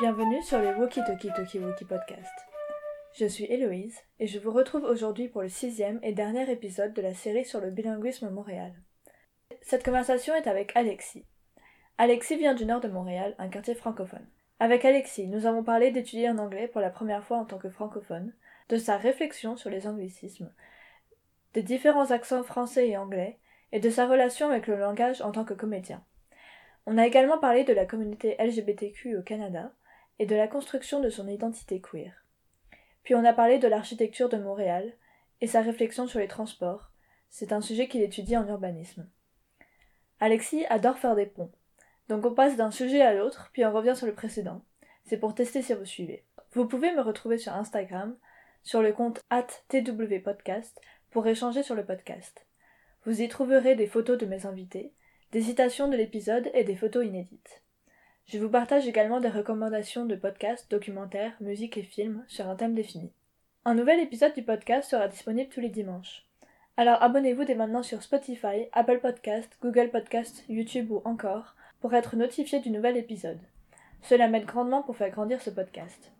Bienvenue sur les Woki Toki Toki Woki Podcast. Je suis Héloïse et je vous retrouve aujourd'hui pour le sixième et dernier épisode de la série sur le bilinguisme Montréal. Cette conversation est avec Alexis. Alexis vient du nord de Montréal, un quartier francophone. Avec Alexis, nous avons parlé d'étudier en anglais pour la première fois en tant que francophone, de sa réflexion sur les anglicismes, des différents accents français et anglais, et de sa relation avec le langage en tant que comédien. On a également parlé de la communauté LGBTQ au Canada et de la construction de son identité queer. Puis on a parlé de l'architecture de Montréal et sa réflexion sur les transports. C'est un sujet qu'il étudie en urbanisme. Alexis adore faire des ponts. Donc on passe d'un sujet à l'autre, puis on revient sur le précédent. C'est pour tester si vous suivez. Vous pouvez me retrouver sur Instagram, sur le compte twpodcast, pour échanger sur le podcast. Vous y trouverez des photos de mes invités, des citations de l'épisode et des photos inédites. Je vous partage également des recommandations de podcasts, documentaires, musique et films sur un thème défini. Un nouvel épisode du podcast sera disponible tous les dimanches. Alors abonnez-vous dès maintenant sur Spotify, Apple Podcast, Google Podcast, YouTube ou encore pour être notifié du nouvel épisode. Cela m'aide grandement pour faire grandir ce podcast.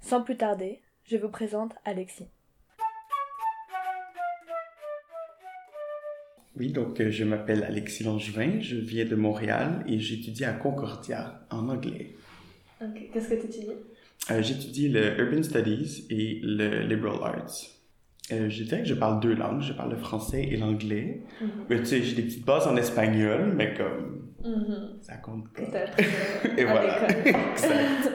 Sans plus tarder, je vous présente Alexis. Oui, donc euh, je m'appelle Alexis Langevin, je viens de Montréal et j'étudie à Concordia en anglais. Ok, qu'est-ce que tu étudies euh, J'étudie le Urban Studies et le Liberal Arts. Euh, je dirais que je parle deux langues, je parle le français et l'anglais. Mhm. Mais tu sais, j'ai des petites bases en espagnol, mais comme Mhm. ça compte pas. Euh, Et voilà. exact.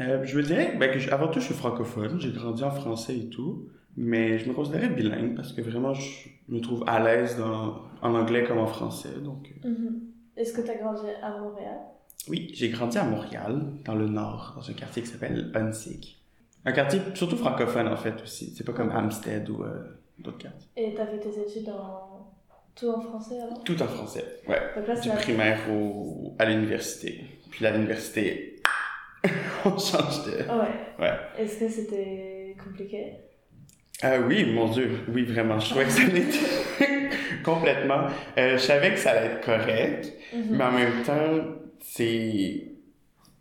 Euh, je me dirais ben, que je- avant tout, je suis francophone, j'ai grandi en français et tout, mais je me considérais bilingue parce que vraiment, je me trouve à l'aise dans- en anglais comme en français. Donc, euh, Mhm. Est-ce que tu as grandi à Montréal? Oui, j'ai grandi à Montréal, dans le nord, dans un quartier qui s'appelle Huntsic. Un quartier surtout francophone en fait aussi. C'est pas comme Hampstead ou euh, d'autres quartiers. Et t'as fait tes études en... tout en français avant Tout en français, ouais. Donc là, Du la- primaire au, à l'université. Puis à l'université, on change de. Ouais. Ouais. Est-ce que c'était compliqué? Ah oui, mon Dieu, oui, vraiment. Je trouvais que ça l'était complètement. Euh, je savais que ça allait être correct, Mhm. mais en même temps, c'est.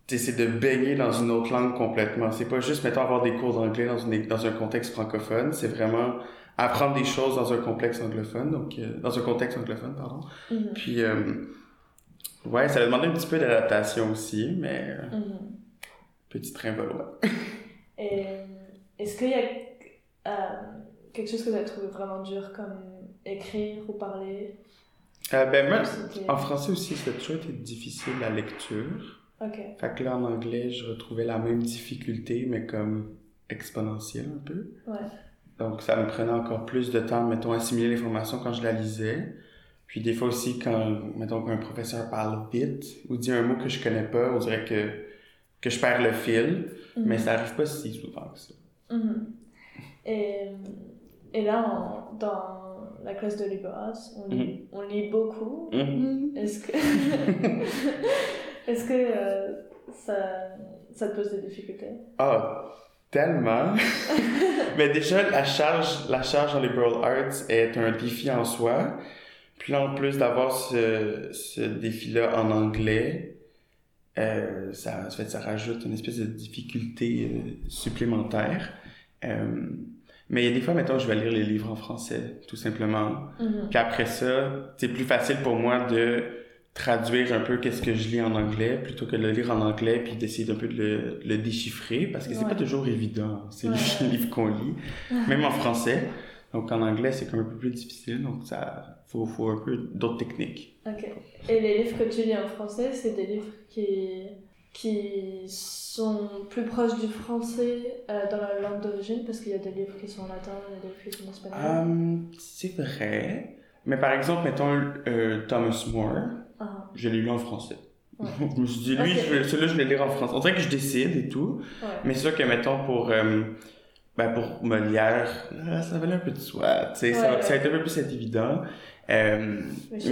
C'est de baigner dans une autre langue complètement. C'est pas juste, mettons, avoir des cours d'anglais dans, une, dans un contexte francophone. C'est vraiment apprendre des choses dans un complexe anglophone, donc euh, dans un contexte anglophone, pardon. Mhm. Puis, euh, ouais, ça a demandé un petit peu d'adaptation aussi, mais euh, Mhm. petit train est-ce qu'il y a euh, quelque chose que tu as trouvé vraiment dur comme écrire ou parler Euh, ben, moi, C'était- en français aussi, ça a toujours été difficile la lecture. Ok. Fait que là, en anglais, je retrouvais la même difficulté, mais comme exponentielle un peu. Ouais. Donc, ça me prenait encore plus de temps, mettons, assimiler l'information quand je la lisais. Puis des fois aussi, quand, mettons, quand un professeur parle vite ou dit un mot que je connais pas, on dirait que, que je perds le fil. Mhm. Mais ça arrive pas si souvent que ça. Mhm. Et, et là, dans la classe de Libéras, on lit, on lit beaucoup. Mhm. Est-ce que, est-ce que euh, ça, ça te pose des difficultés? Ah, tellement. Mais déjà, la charge, la charge en liberal arts est un défi en soi. Puis là, en plus d'avoir ce, ce défi-là en anglais, euh, ça, ça, fait, ça rajoute une espèce de difficulté euh, supplémentaire. Euh, mais il y a des fois, mettons, je vais lire les livres en français, tout simplement. Mhm. Puis après ça, c'est plus facile pour moi de traduire un peu qu'est-ce que je lis en anglais plutôt que de le lire en anglais puis d'essayer un peu de le, le déchiffrer parce que c'est Ouais. pas toujours évident. C'est Ouais. les livres qu'on lit, même en français. Donc en anglais, c'est comme un peu plus difficile. Donc ça, faut, faut un peu d'autres techniques. Ok. Et les livres que tu lis en français, c'est des livres qui, qui sont plus proches du français euh, dans la langue d'origine parce qu'il y a des livres qui sont en latin, il y a des livres qui sont en espagnol. Hum, c'est vrai. Mais par exemple, mettons euh, Thomas More, Ah, je l'ai lu en français. Ouais. je me suis dit, lui, celui-là, je vais le lire en français. On dirait que je décide et tout. ouais. Mais c'est sûr que, mettons, pour, euh, ben, pour Molière, euh, ça valait un peu de soi. Ça, Ouais, ça a été un peu plus évident. Euh,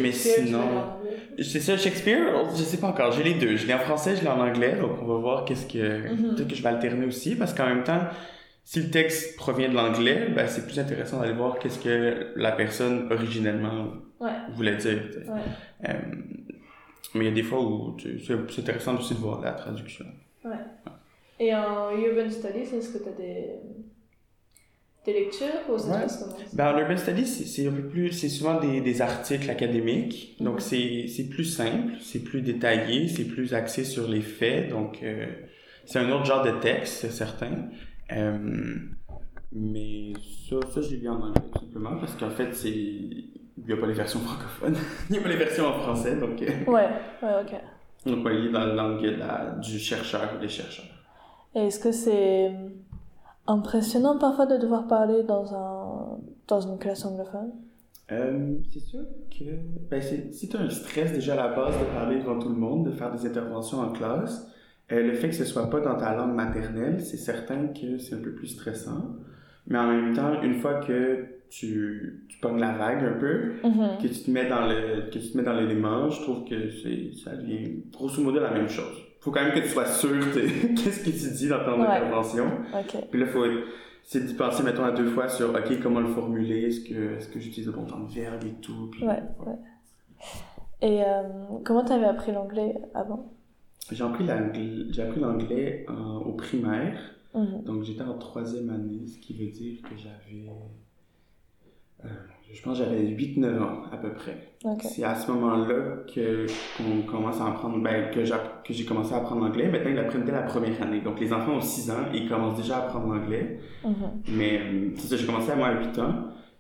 mais sinon, c'est ça, Shakespeare, je sais pas encore. J'ai les deux. Je l'ai en français, je l'ai en anglais. Donc, on va voir qu'est-ce que, Mhm. peut-être que je vais alterner aussi. Parce qu'en même temps, si le texte provient de l'anglais, ben, c'est plus intéressant d'aller voir qu'est-ce que la personne originellement Ouais. voulait dire. Ouais. Euh, mais il y a des fois où c'est c'est intéressant aussi de voir la traduction. Ouais. Et en Urban Studies, est-ce que tu as des, des lectures ou se Ouais. Ben, en Urban Studies, c'est- c'est un peu plus, c'est souvent des, des articles académiques, donc Mhm. c'est c'est plus simple, c'est plus détaillé, c'est plus axé sur les faits, donc euh, c'est un autre genre de texte, c'est certain. Euh, mais ça, ça, je l'ai lu en anglais, tout simplement, parce qu'en fait, c'est il n'y a pas les versions francophones, il n'y a pas les versions en français, donc euh, Ouais, ouais, ok. on va lire dans la langue de la- du chercheur ou des chercheurs. Est-ce que c'est impressionnant parfois de devoir parler dans, un, dans une classe anglophone Euh, c'est sûr que ben, c'est c'est un stress déjà à la base de parler devant tout le monde, de faire des interventions en classe. Euh, le fait que ce soit pas dans ta langue maternelle, c'est certain que c'est un peu plus stressant. Mais en même temps, une fois que tu, tu pognes la vague un peu, Mhm. que tu te mets dans le que tu te mets dans l'élément, je trouve que c'est ça devient grosso modo la même chose. Faut quand même que tu sois sûr de qu'est-ce que tu dis dans ton Ouais. intervention. Puis là, faut c'est d'y penser, mettons, à deux fois sur, OK, comment le formuler, est-ce que, est-ce que j'utilise le bon temps de verbe et tout. Puis, Ouais, ouais. Et euh, comment t'avais appris l'anglais avant? J'ai appris l'anglais, j'ai appris l'anglais en- au primaire, Mhm. donc j'étais en troisième année, ce qui veut dire que j'avais, euh, je pense que j'avais 8-9 ans à peu près. C'est à ce moment-là que qu'on commence à apprendre, ben, que, j'ai commencé à apprendre l'anglais. Maintenant, ils l'apprennent dès la première année. Donc, les enfants ont 6 ans ils commencent déjà à apprendre l'anglais. Mhm. Mais euh, c'est ça, j'ai commencé à moi à 8 ans.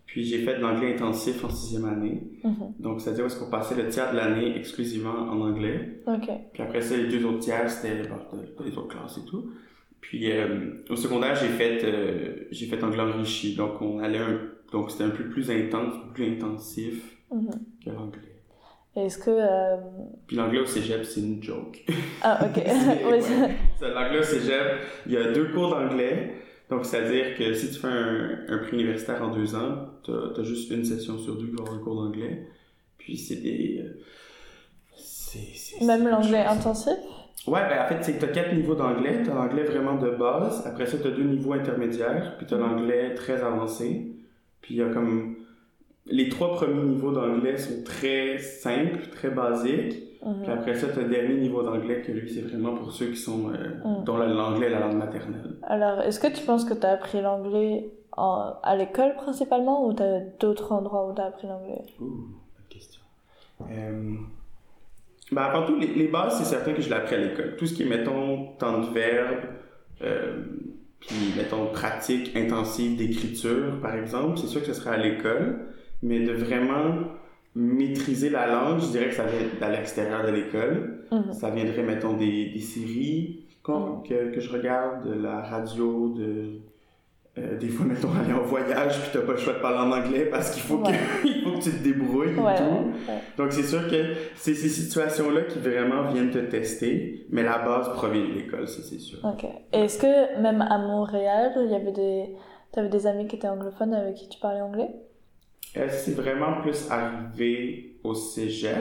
Puis j'ai fait de l'anglais intensif en sixième année. Mhm. Donc, c'est-à-dire est-ce qu'on passait le tiers de l'année exclusivement en anglais. Puis après ça, les deux autres tiers, c'était dans les autres classes et tout. Puis euh, au secondaire, j'ai fait, euh, j'ai fait anglais enrichi. Donc, on allait un, donc c'était un peu plus intense, plus intensif Mhm. que l'anglais. Est-ce que... euh, Puis l'anglais au cégep, c'est une joke. Ah, ok. Ouais. L'anglais au cégep, il y a deux cours d'anglais. Donc, c'est-à-dire que si tu fais un, un prix universitaire en deux ans, t'as as juste une session sur deux qui va avoir un cours d'anglais. Puis c'est des... euh, c'est- Même l'anglais intensif? Ouais, ben en fait, c'est que t'as quatre niveaux d'anglais. T'as l'anglais vraiment de base. Après ça, t'as deux niveaux intermédiaires. Puis t'as l'anglais très avancé. Puis il y a comme... Les trois premiers niveaux d'anglais sont très simples, très basiques. Mhm. Puis après ça, t'as le dernier niveau d'anglais que lui, c'est vraiment pour ceux qui sont... euh, Mm. dont la- l'anglais est la langue maternelle. Alors, est-ce que tu penses que tu as appris l'anglais en- à l'école principalement ou tu as d'autres endroits où tu as appris l'anglais? Ouh, bonne question. Euh... Ben, avant tout, les, les bases, c'est certain que je l'ai appris à l'école. Tout ce qui est, mettons, temps de verbe, euh, puis, mettons, pratique intensive d'écriture, par exemple, c'est sûr que ce sera à l'école, mais de vraiment maîtriser la langue, je dirais que ça vient à l'extérieur de l'école. Mhm. Ça viendrait, mettons, des, des séries que, que je regarde, de la radio, de... euh, des fois, mettons, aller en voyage, puis t'as pas le choix de parler en anglais parce qu'il faut, Ouais. que, il faut que tu te débrouilles et tout. ouais. Donc, c'est sûr que c'est ces situations-là qui vraiment viennent te tester, mais la base provient de l'école, ça, c'est sûr. Ok. Est-ce que même à Montréal, il y avait des... Tu avais des amis qui étaient anglophones avec qui tu parlais anglais? Euh, c'est vraiment plus arrivé au cégep,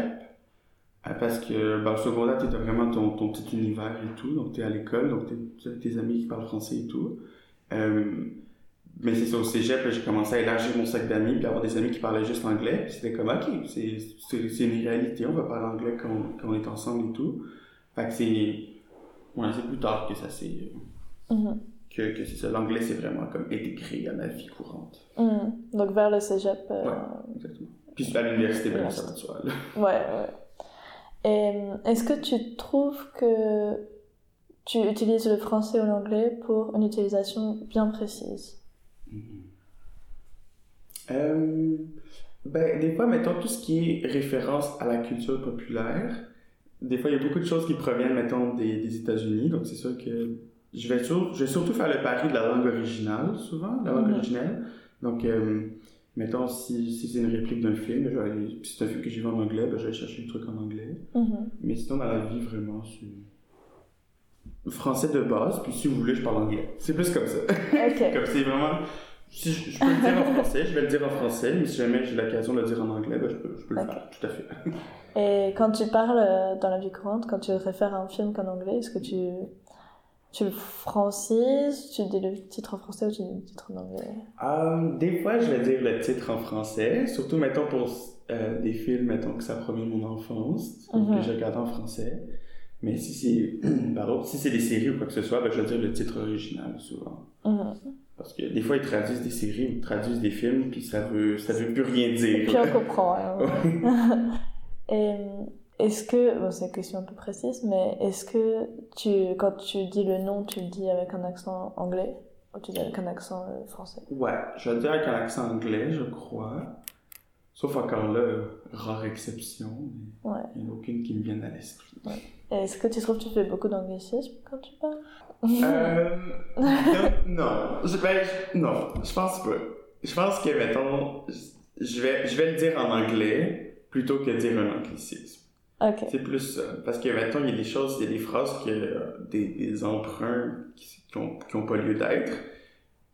euh, parce que ben, au secondaire, tu as vraiment ton, ton petit univers et tout, donc tu es à l'école, donc tu as tes amis qui parlent français et tout. Euh, mais c'est ça, au cégep, j'ai commencé à élargir mon sac d'amis, puis avoir des amis qui parlaient juste anglais, puis c'était comme, ok, c'est une réalité, on va parler anglais quand, quand on est ensemble et tout. Fait que c'est. Ouais, c'est plus tard que ça s'est. Mhm. que, que c'est ça, l'anglais c'est vraiment comme intégré à ma vie courante. Mhm. Donc vers le cégep. euh, Ouais. Exactement. Puis à l'université, ben, ça va. Ouais, ouais. Euh, est-ce que tu trouves que tu utilises le français ou l'anglais pour une utilisation bien précise Euh, ben, des fois, mettons, tout ce qui est référence à la culture populaire, des fois, il y a beaucoup de choses qui proviennent, mettons, des, des États-Unis. Donc, c'est sûr que je vais, sur- je vais surtout faire le pari de la langue originale, souvent, la langue Mhm. originelle. Donc, euh, mettons, si, si c'est une réplique d'un film, je vais aller, si c'est un film que j'ai vu en anglais, ben, je vais chercher le truc en anglais. Mhm. Mais sinon, dans la vie, vraiment, c'est français de base, puis si vous voulez, je parle anglais. C'est plus comme ça. Ok. comme c'est vraiment. Si je, je peux le dire en français, je vais le dire en français, mais si jamais j'ai l'occasion de le dire en anglais, ben, je peux, je peux le faire, tout à fait. Et quand tu parles euh, dans la vie courante, quand tu réfères à un film qu'en anglais, est-ce que tu, tu le francises, tu dis le titre en français ou tu dis le titre en anglais? Euh, des fois, je vais dire le titre en français, surtout, mettons, pour euh, des films, mettons que ça provient de mon enfance, donc Mhm. que je regarde en français. Mais si c'est pardon, si c'est des séries ou quoi que ce soit, ben, je vais dire le titre original souvent. Mhm. Parce que des fois, ils traduisent des séries ou traduisent des films, puis ça veut, ça veut plus rien Et dire. puis on comprend. hein. Et est-ce que, bon, c'est une question un peu précise, mais est-ce que tu, quand tu dis le nom, tu le dis avec un accent anglais ou tu dis avec un accent euh, français? Ouais, je vais dire avec un accent anglais, je crois. Sauf encore là, rare exception, mais Ouais. il n'y en a aucune qui me vienne à l'esprit. Est-ce que tu trouves que tu fais beaucoup d'anglicisme quand tu parles? Euh, non. Je, ben, je- non, je pense pas. Je pense que, mettons, je vais, je vais le dire en anglais plutôt que dire un anglicisme. Ok. C'est plus ça. Parce que, mettons, il y a des choses, il y a des phrases, que, euh, des, des emprunts qui, qui, ont, qui ont pas lieu d'être,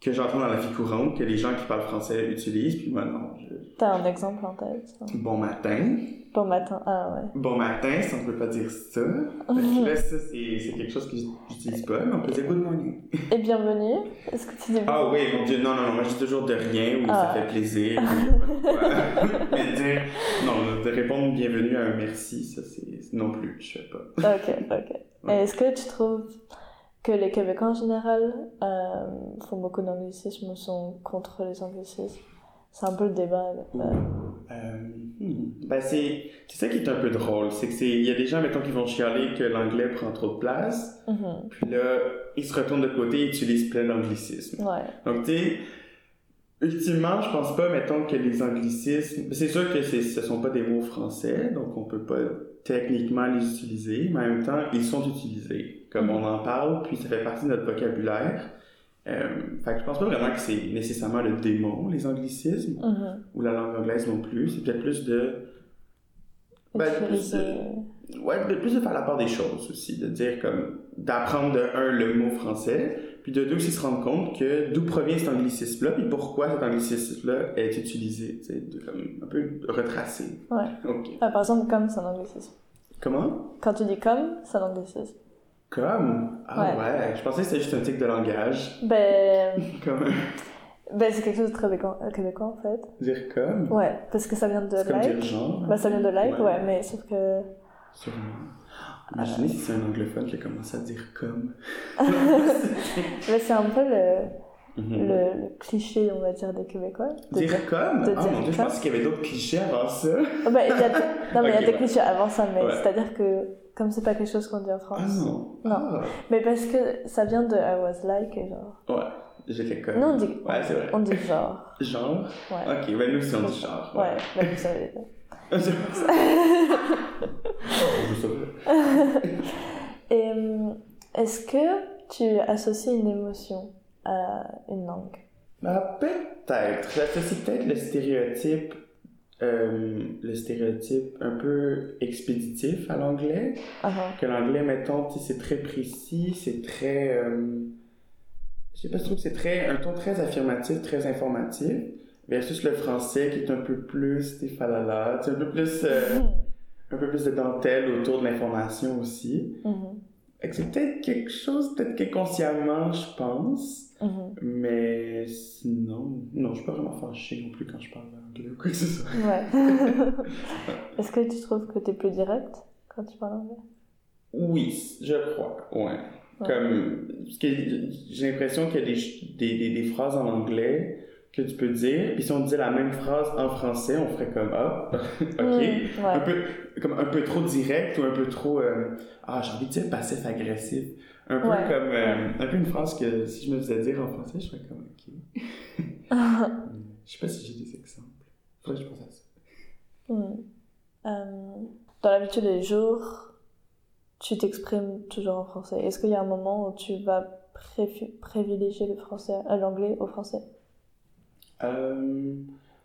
que j'entends dans la vie courante, que les gens qui parlent français utilisent, puis moi, non. je- T'as un exemple en tête Bon matin. Bon matin. Ah ouais. Bon matin, ça, on peut pas dire ça. Que là, ça, c'est quelque chose que j'utilise pas, mais on peut dire good morning. Et bienvenue. Est-ce que tu dis Ah oui, mon Dieu, non, non, non, moi je dis toujours de rien ou Ah. ça fait plaisir. ouais. Mais dire, non, de répondre bienvenue à un merci, ça c'est non plus, je fais pas. Ok, ok. Et est-ce que tu trouves que les Québécois en général euh, font beaucoup d'anglicismes ou sont contre les anglicismes C'est un peu le débat. euh, hmm, Ben c'est c'est ça qui est un peu drôle, c'est que c'est il y a des gens mettons qui vont chialer que l'anglais prend trop de place, mhm, puis là ils se retournent de côté et utilisent plein d'anglicismes. Ouais. Donc, tu sais, ultimement, je pense pas, mettons, que les anglicismes. C'est sûr que c'est- ce sont pas des mots français, donc on peut pas techniquement les utiliser, mais en même temps, ils sont utilisés. Comme on en parle, puis ça fait partie de notre vocabulaire. Euh, fait que je pense pas vraiment que c'est nécessairement le démon, les anglicismes, mhm. ou la langue anglaise non plus. C'est peut-être plus de. Ben, plus de- Ouais, de plus de faire la part des choses aussi, de dire comme d'apprendre de un le mot français, puis de deux aussi se rendre compte que d'où provient cet anglicisme-là, puis pourquoi cet anglicisme-là est utilisé, tu sais, de comme un peu retracer. Ouais. Ok. Ah, par exemple, comme, c'est un anglicisme. Comment? Quand tu dis comme, c'est un anglicisme. Comme? Ah ouais, Ouais. je pensais que c'était juste un tic de langage. Ben, Comme ben c'est quelque chose de très québécois, euh, québécois, en fait. dire comme? Ouais, parce que ça vient de C'est comme dire like. genre. Bah, ça vient de like, Ouais. ouais, mais sauf que. Sûrement. Imaginez si c'est un anglophone qui a commencé à dire comme. Mais c'est un peu le, Mhm. le, le cliché, on va dire, des Québécois. de Dire comme? de Ah dire mon dieu, je pensais qu'il y avait d'autres clichés avant ça. Ah bah, il y a, non, mais il y a des ouais. clichés avant ça, mais Ouais. c'est-à-dire que comme c'est pas quelque chose qu'on dit en Ah France. non. Non. Ah. Mais parce que ça vient de I was like, et genre. Ouais, j'ai fait comme. Non, on dit, Ouais, c'est vrai. on dit genre. Genre? Ouais. Ok, ben nous aussi on dit genre. Ouais, bah, vous savez. Et euh, est-ce que tu associes une émotion à une langue? Bah, peut-être. J'associe peut-être le stéréotype, euh, le stéréotype un peu expéditif à l'anglais. Ah. Que l'anglais, mettons, c'est très précis, c'est très. euh, je sais pas, je trouve que c'est très, un ton très affirmatif, très informatif. Versus le français qui est un peu plus, sais, falala, un peu plus. euh, un peu plus de dentelle autour de l'information aussi. Mhm, Fait que c'est peut-être quelque chose, peut-être que consciemment, je pense. mhm. Mais sinon, non, je suis pas vraiment fâché non plus quand je parle anglais ou quoi que ce soit. Ouais. Est-ce que tu trouves que tu es plus direct quand tu parles anglais? Oui, je crois, ouais. Ouais. Comme, j'ai l'impression qu'il y a des, des, des, des phrases en anglais que tu peux dire, puis si on disait la même phrase en français, on ferait comme ah, ok, Mm, ouais. un peu comme un peu trop direct ou un peu trop euh, ah j'ai envie de dire passif agressif, un peu Ouais, comme euh, un peu une phrase que si je me faisais dire en français, je ferais comme ok. Je sais pas si j'ai des exemples. Faudrait que je pense à ça. Euh, dans l'habitude des jours, tu t'exprimes toujours en français. Est-ce qu'il y a un moment où tu vas privilégier le français, euh, l'anglais au français? Euh,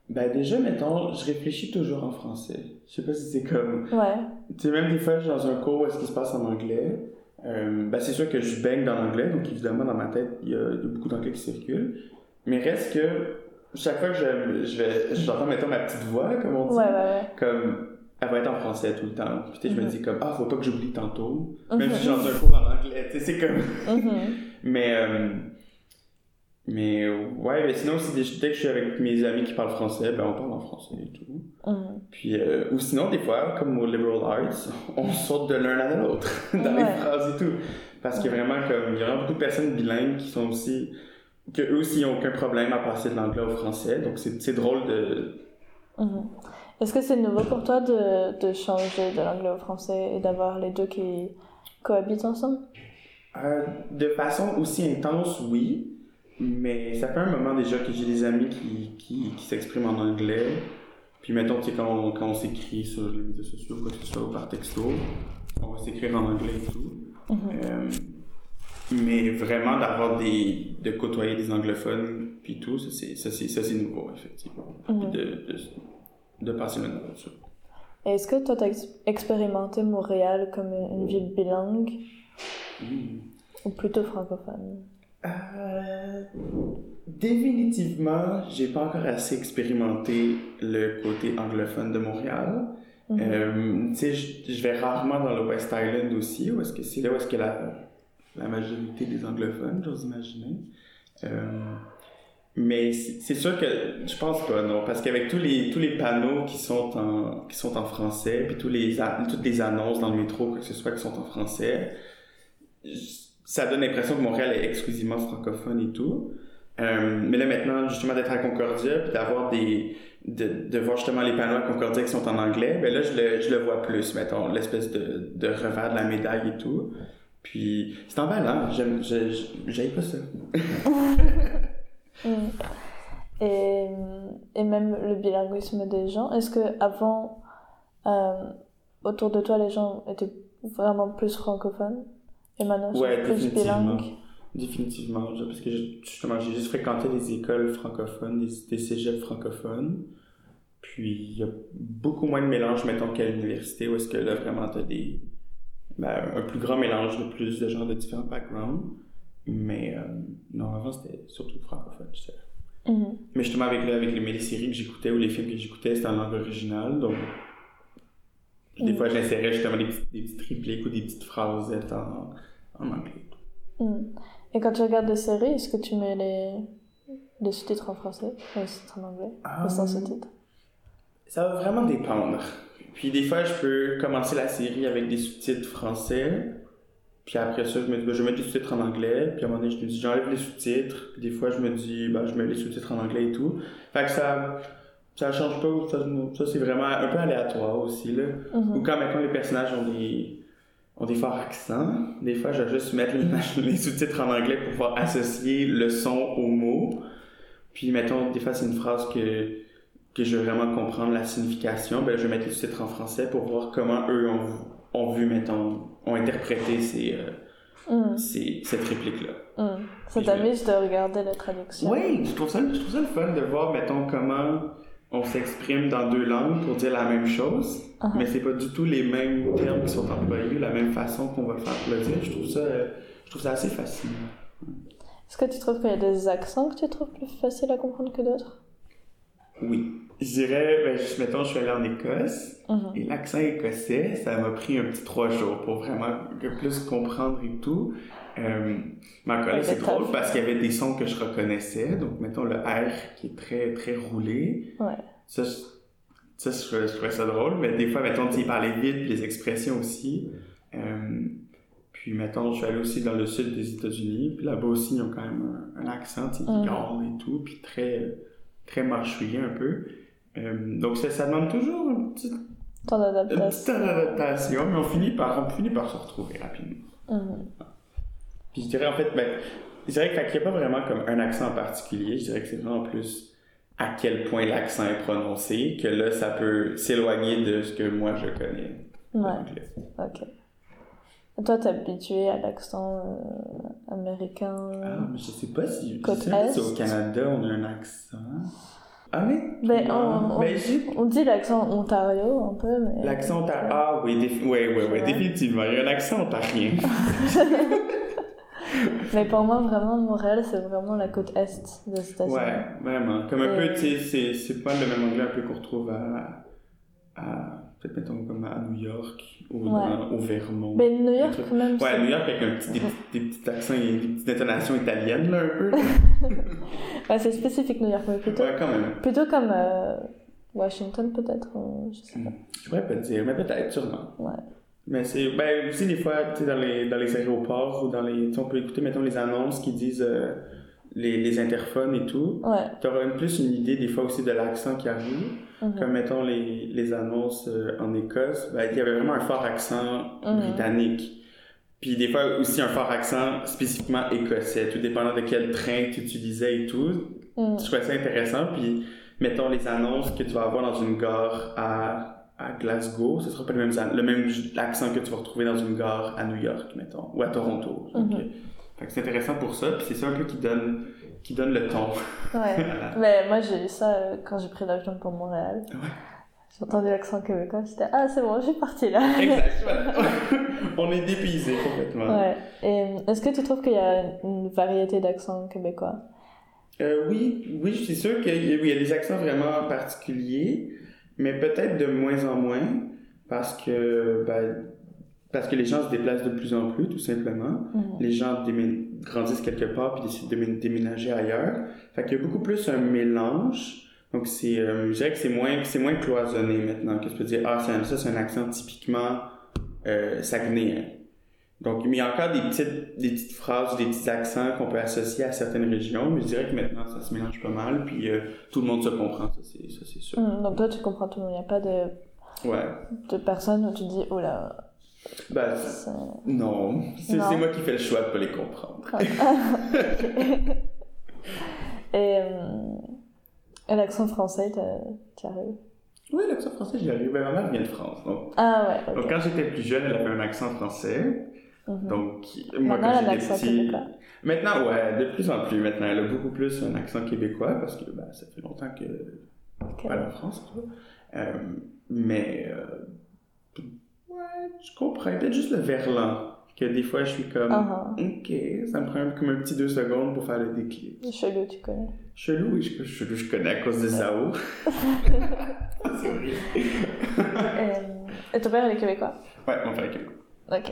ben déjà, mettons, je réfléchis toujours en français. Je sais pas si c'est comme... Ouais. Tu sais, même des fois, je suis dans un cours où est-ce qu'il se passe en anglais. Euh, ben c'est sûr que je baigne dans l'anglais, donc évidemment, dans ma tête, il y a, il y a beaucoup d'anglais qui circulent. Mais reste que, chaque fois que je, je vais, j'entends, mettons, ma petite voix, comme on dit, Ouais, ouais, ouais. comme... Elle va être en français tout le temps. Puis tu sais, je me Mhm. dis comme, ah, faut pas que j'oublie tantôt. Même Mhm. si j'ai dans un cours en anglais, tu sais, c'est comme... Mhm. Mais, euh, Mais ouais, mais sinon, dès que je suis avec mes amis qui parlent français, ben on parle en français et tout. Mhm. Puis, euh, ou sinon, des fois, comme au liberal arts, on saute de l'un à l'autre dans les phrases et tout. Parce qu'il y a vraiment comme, il y a beaucoup de personnes bilingues qui sont aussi, que eux aussi n'ont aucun problème à passer de l'anglais au français. Donc, c'est drôle de. Mhm. Est-ce que c'est nouveau pour toi de, de changer de l'anglais au français et d'avoir les deux qui cohabitent ensemble? Euh, de façon aussi intense, oui. Mais ça fait un moment déjà que j'ai des amis qui, qui, qui s'expriment en anglais. Puis mettons, tu sais, quand on, quand on s'écrit sur les médias sociaux, quoi que ce soit, ou par texto, on va s'écrire en anglais et tout. Mhm. Euh, mais vraiment d'avoir des. de côtoyer des anglophones, puis tout, ça c'est, nouveau, effectivement. Mhm. de, de, de passer le nom là-dessus. Est-ce que toi, tu as expérimenté Montréal comme une, une ville bilingue? Ou plutôt francophone? Euh, définitivement, j'ai pas encore assez expérimenté le côté anglophone de Montréal. Mhm. Euh, tu sais, je vais rarement dans le West Island aussi, où est-ce que c'est là où est-ce que la, la majorité des anglophones, j'ose imaginer. Euh, mais c'est sûr que je pense pas, non, parce qu'avec tous les, tous les panneaux qui sont en, qui sont en français, puis tous les, toutes les annonces dans le métro, quoi que ce soit, qui sont en français, ça donne l'impression que Montréal est exclusivement francophone et tout. Euh, mais là maintenant, justement, d'être à Concordia, puis d'avoir des, de, voir justement les panneaux à Concordia qui sont en anglais, ben là, je le, je le vois plus, mettons, l'espèce de, de revers de la médaille et tout. Puis, c'est emballant, j'aime, j'aime pas ça. Mhm. Et, et même le bilinguisme des gens, est-ce que avant, euh, autour de toi, les gens étaient vraiment plus francophones? Et maintenant Ouais, plus définitivement. je- parce que je- justement, j'ai juste fréquenté des écoles francophones, des, des cégeps francophones. Puis, il y a beaucoup moins de mélange, mettons, qu'à l'université, où est-ce que là, vraiment, t'as des... ben, un plus grand mélange de plus de gens de différents backgrounds. Mais euh, non, avant, c'était surtout francophone, je sais. Mhm. Mais justement, avec, là, avec les, séries que j'écoutais ou les films que j'écoutais, c'était en langue originale, donc... Des Mm. fois, j'insérais justement des, petits- des petites répliques ou des petites phrases en, en anglais. Mhm. Et quand tu regardes des séries, est-ce que tu mets les, les sous-titres en français ou les sous-titres en anglais? Ou sans Euh, sous-titres? Ça va vraiment dépendre. Puis des fois, je peux commencer la série avec des sous-titres français. Puis après ça, je me dis, ben, je mettre les sous-titres en anglais. Puis à un moment donné, je me dis, j'enlève les sous-titres. Puis des fois, je me dis, ben, je mets les sous-titres en anglais et tout. Fait que ça, ça change pas. Ça, ça, c'est vraiment un peu aléatoire aussi, là. Mhm. Ou quand maintenant les personnages ont des, ont des forts accents, des fois, je vais juste mettre les, les sous-titres en anglais pour pouvoir associer le son au mot. Puis, mettons, des fois, c'est une phrase que, que je veux vraiment comprendre la signification, ben, je vais mettre les sous-titres en français pour voir comment eux ont, ont vu, mettons, ont interprété ces, euh, Mhm. ces, cette réplique-là. Mhm. Ça t'amuse de regarder la traduction Oui, je trouve ça, je trouve ça le fun de voir, mettons, comment on s'exprime dans deux langues pour dire la même chose, Mhm. mais c'est pas du tout les mêmes termes qui sont employés, la même façon qu'on va le faire dire. Je trouve ça, je trouve ça assez fascinant. Est-ce que tu trouves qu'il y a des accents que tu trouves plus faciles à comprendre que d'autres? Oui. Je dirais, ben, je- mettons, je suis allé en Écosse, Mhm. et l'accent écossais, ça m'a pris un petit trois jours pour vraiment plus comprendre et tout. Euh, là, Ouais, c'est drôle tough. parce qu'il y avait des sons que je reconnaissais, donc mettons le R qui est très, très roulé. Ouais. Ça, je, ça, je, trouvais- je trouvais ça drôle, mais des fois, mettons, il parlait vite, les expressions aussi. Euh, puis, mettons, je suis allé aussi dans le sud des États-Unis, puis là-bas aussi, ils ont quand même un, un accent, tu sais, qui garde et tout, puis très, très marchouillé un peu. Euh, donc, ça, ça demande toujours une petite, Ton une petite adaptation. adaptation, mais on finit par, on finit par se retrouver rapidement. Mhm. Puis je dirais en fait, ben, je dirais qu'il n'y a pas vraiment comme un accent en particulier. Je dirais que c'est vraiment plus à quel point l'accent est prononcé, que là, ça peut s'éloigner de ce que moi je connais. Ouais, ok. Et toi, t'es habitué à l'accent euh, américain Ah, mais je sais pas si, je Côte sais pas si au Canada on a un accent. Ah, mais. Ben, on- Ben, On dit l'accent Ontario un peu, mais. L'accent ontarien. Ah, oui, défi- ouais, ouais, Ouais. définitivement. Il y a un accent ontarien. Mais pour moi, vraiment, Montréal, c'est vraiment la côte est des États-Unis. Ouais, vraiment. Comme un peu, tu sais, c'est, pas le même anglais un peu qu'on retrouve à, à peut-être mettons comme à New York ou Ouais. dans- au Vermont. Mais New York, quand même. Ouais, New York avec un petit, des, des petits accents, et des petites intonations italiennes, là, un peu. Ouais, c'est spécifique New York, mais plutôt, Ouais, quand même. plutôt comme euh, Washington, peut-être. je sais pas. Je pourrais pas te dire, mais peut-être, sûrement. Ouais. Mais c'est, ben, aussi, des fois, tu sais, dans les, dans les aéroports ou dans les, on peut écouter, mettons, les annonces qui disent euh, les, les interphones et tout. Ouais. Tu auras plus une idée, des fois, aussi de l'accent qui arrive. mhm. Comme, mettons, les, les annonces euh, en Écosse, ben, il y avait vraiment un fort accent Mhm. britannique. Puis des fois aussi un fort accent spécifiquement écossais, tout dépendant de quel train tu utilisais et tout. Mhm. Je trouvais ça intéressant. Puis, mettons, les annonces que tu vas avoir dans une gare à, à Glasgow, ce sera pas le même, an- le même accent que tu vas retrouver dans une gare à New York, mettons, ou à Toronto. Que c'est intéressant pour ça. Puis c'est ça un peu qui donne, qui donne le ton. Ouais. Mais moi, j'ai eu ça euh, quand j'ai pris l'avion pour Montréal. Ouais. J'ai entendu l'accent québécois, j'étais Ah, c'est bon, je suis partie là. exact, voilà. On est dépaysé complètement. Ouais. Euh, est-ce que tu trouves qu'il y a une variété d'accents québécois? Euh, oui, oui, c'est sûr qu'il y a des accents vraiment particuliers, mais peut-être de moins en moins, parce que, ben, parce que les gens se déplacent de plus en plus, tout simplement. Mhm. Les gens grandissent quelque part puis décident de mé- déménager ailleurs. Fait qu'il y a beaucoup plus un mélange. Donc, c'est, euh, je dirais que c'est moins, c'est moins cloisonné maintenant, que je peux dire, ah, ça, c'est un accent typiquement euh, saguenéen. Donc, mais il y a encore des petites, des petites phrases, des petits accents qu'on peut associer à certaines régions, mais je dirais que maintenant, ça se mélange pas mal, puis euh, tout le monde se comprend, ça, c'est, ça, c'est sûr. Mhm. Donc toi, tu comprends tout le monde. Il n'y a pas de, Ouais. de personnes où tu dis Oh là. Ben, c'est- non. C'est, Non. c'est moi qui fais le choix de pas les comprendre. Et, euh, et l'accent français, tu arrives? Oui, l'accent français, j'y arrive. Ma mère vient de France, donc Ah ouais, Donc, quand j'étais plus jeune, elle avait un accent français. Mhm. Donc, moi, Maintenant, elle a un quand petit. québécois. Maintenant, ouais, de plus en plus. Maintenant, elle a beaucoup plus un accent québécois parce que ben, ça fait longtemps que. Ok. Pas en France. Euh, mais. euh, ouais, je comprends. Peut-être juste le verlan. Que des fois, je suis comme. Ah, Ok, ça me prend comme un petit deux secondes pour faire le déclic. Chelou, tu connais. Chelou, oui, je, chelou, je connais à cause de Zao. C'est horrible. et, et ton père, il est québécois? Ouais, mon frère est québécois. Ok.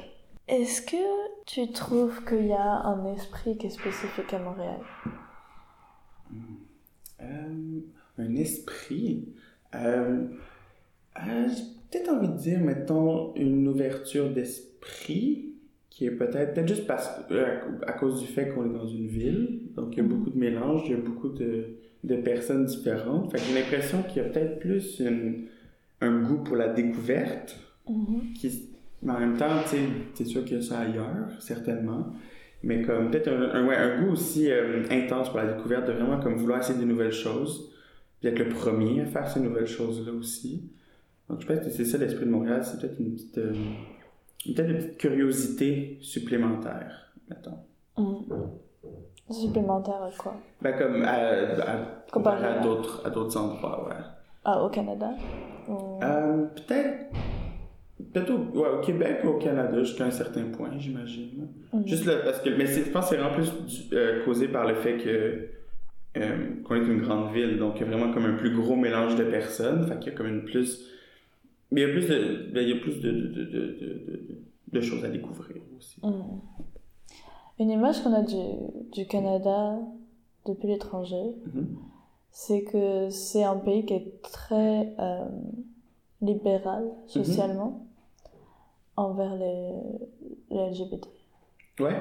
Est-ce que tu trouves qu'il y a un esprit qui est spécifique à Montréal? Euh, un esprit? Euh, euh, J'ai peut-être envie de dire, mettons, une ouverture d'esprit qui est peut-être, peut-être juste parce, à cause du fait qu'on est dans une ville. Donc, il y a Mhm. beaucoup de mélanges, il y a beaucoup de, de personnes différentes. Fait que j'ai l'impression qu'il y a peut-être plus une- un goût pour la découverte. Qui, mais en même temps, tu sais, c'est sûr qu'il y a ça ailleurs, certainement. Mais comme peut-être un, un- ouais, un goût aussi euh, intense pour la découverte, de vraiment comme vouloir essayer des nouvelles choses, puis être le premier à faire ces nouvelles choses-là aussi. Donc je pense que c'est ça l'esprit de Montréal, c'est peut-être une petite, euh, peut-être une petite curiosité supplémentaire, mettons. Mhm. Supplémentaire à quoi? Ben comme à, à, Comparé à à- d'autres, à d'autres endroits, ouais. Ah, au Canada? Ou- Euh, peut-être, peut-être au, ouais, au Québec ou au Canada jusqu'à un certain point, j'imagine. Mhm. Juste le, parce que, mais c'est- je pense que c'est vraiment plus du- euh, causé par le fait que euh, qu'on est une grande ville, donc il y a vraiment comme un plus gros mélange de personnes, fait qu'il y a comme une plus, mais il y a plus de, ben, il y a plus de, de, de, de, choses à découvrir aussi. Mhm. Une image qu'on a du, du Canada depuis l'étranger, Mhm. c'est que c'est un pays qui est très euh, libéral socialement envers les, les LGBT. Ouais.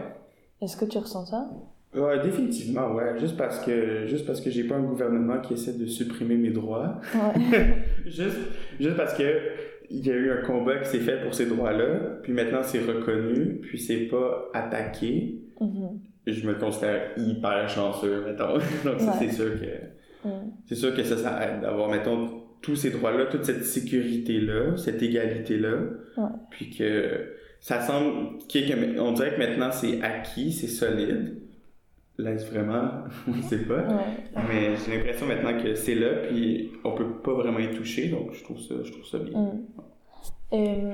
Est-ce que tu ressens ça? Ouais, définitivement, ouais. Juste parce que, juste parce que j'ai pas un gouvernement qui essaie de supprimer mes droits. Ouais. juste, juste parce que il y a eu un combat qui s'est fait pour ces droits-là, puis maintenant c'est reconnu, puis c'est pas attaqué. Mhm. Je me considère hyper chanceux, mettons. Donc Ouais. c'est sûr que Mhm. c'est sûr que ça, ça aide d'avoir, mettons, tous ces droits-là, toute cette sécurité-là, cette égalité-là, Ouais. puis que ça semble, que- on dirait que maintenant c'est acquis, c'est solide. Laisse vraiment, on sait pas. Ouais. Mais j'ai l'impression maintenant que c'est là, puis on peut pas vraiment y toucher, donc je trouve ça, je trouve ça bien. Mm. Et euh,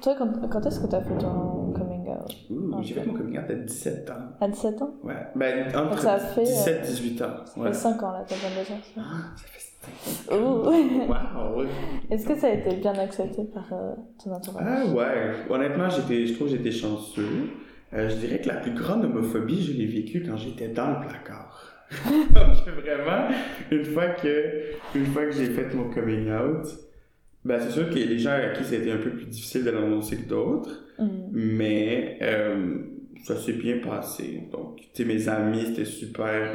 Toi, quand, quand est-ce que tu as fait ton coming out? Ouh, j'ai fait mon coming out à 17 ans. À 17 ans? Ouais. Ben, entre ça fait, 17 et 18 ans. Ça Ouais. fait 5 ans là, t'as 22 ans. ça. Ah, ça fait 5 ans. Ouh. Wow. Est-ce que ça a été bien accepté par euh, ton entourage? Ah ouais, honnêtement, j'étais, je trouve que j'étais chanceux. Euh, je dirais que la plus grande homophobie, je l'ai vécue quand j'étais dans le placard. Donc vraiment, une fois que, une fois que j'ai fait mon coming out, ben c'est sûr qu'il y a des gens à qui c'était un peu plus difficile de l'annoncer que d'autres, Mhm. mais euh, ça s'est bien passé. Donc, tu sais, mes amis, c'était super.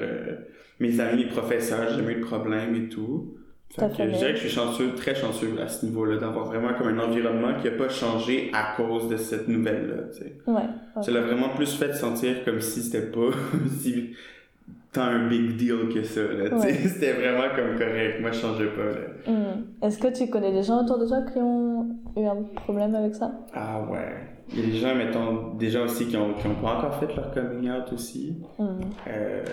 Mes amis, les professeurs, j'ai jamais eu de problème et tout. Ta Fait que je dirais que je suis chanceux, très chanceux à ce niveau-là, d'avoir vraiment comme un environnement qui n'a pas changé à cause de cette nouvelle-là. tu sais. Ouais. Ça l'a vraiment plus fait sentir comme si c'était pas si tant un big deal que ça. Là, tu sais. Ouais. C'était vraiment comme correct. Moi, je changeais pas. Là. Mhm. Est-ce que tu connais des gens autour de toi qui ont eu un problème avec ça? Ah ouais. Il y a des gens, mettons, des gens aussi qui ont, qui ont pas encore fait leur coming out aussi. Mhm. Euh,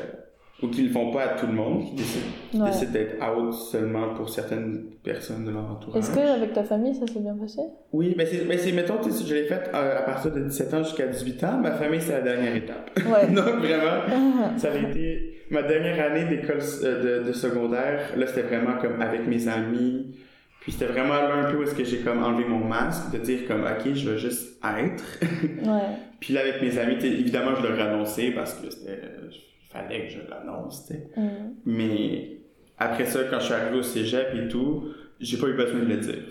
ou qui le font pas à tout le monde, qui décident, qui Ouais. décident d'être out seulement pour certaines personnes de leur entourage. Est-ce qu'avec ta famille, ça s'est bien passé? Oui, ben c'est, ben c'est mettons, je l'ai fait euh, à partir de 17 ans jusqu'à 18 ans. Ma famille, c'est la dernière étape. Ouais. Donc vraiment, ça avait été ma dernière année d'école euh, de, de secondaire. Là, c'était vraiment comme avec mes amis. Puis c'était vraiment là un peu où est-ce que j'ai comme enlevé mon masque, de dire comme, ok, je vais juste être. ouais. Puis là, avec mes amis, évidemment, je leur ai annoncé parce que c'était, il fallait que je l'annonce, tu sais. Mhm. Mais après ça, quand je suis arrivé au cégep et tout, j'ai pas eu besoin de le dire.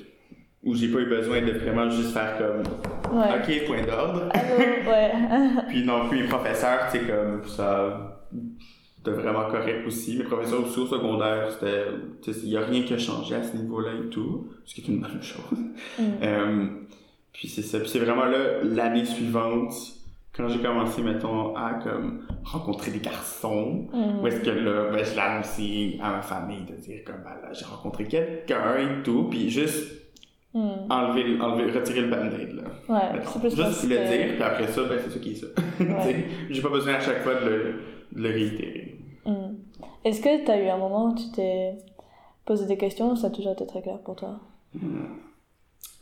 Ou j'ai pas eu besoin de vraiment juste faire comme, Ouais. ok, point d'ordre. Ouais. Puis non plus, les professeurs, tu sais, comme ça, c'était vraiment correct aussi. Mes professeurs aussi au secondaire, c'était, tu sais, il y a rien qui a changé à ce niveau-là et tout, ce qui est une bonne chose. Mhm. Euh, puis c'est ça. Puis c'est vraiment là, l'année suivante, quand j'ai commencé, mettons, à comme rencontrer des garçons, Mhm. où est-ce que là, ben, je l'ai annoncé à ma famille de dire comme, ben là, j'ai rencontré quelqu'un et tout, puis juste Mhm. enlever, enlever, retirer le band-aid, là. Ouais, c'est plus Juste le que- dire, puis après ça, ben c'est ça qui est ça. Tu sais, j'ai pas besoin à chaque fois de le, de le réitérer. Mhm. Est-ce que tu as eu un moment où tu t'es posé des questions ou ça a toujours été très clair pour toi?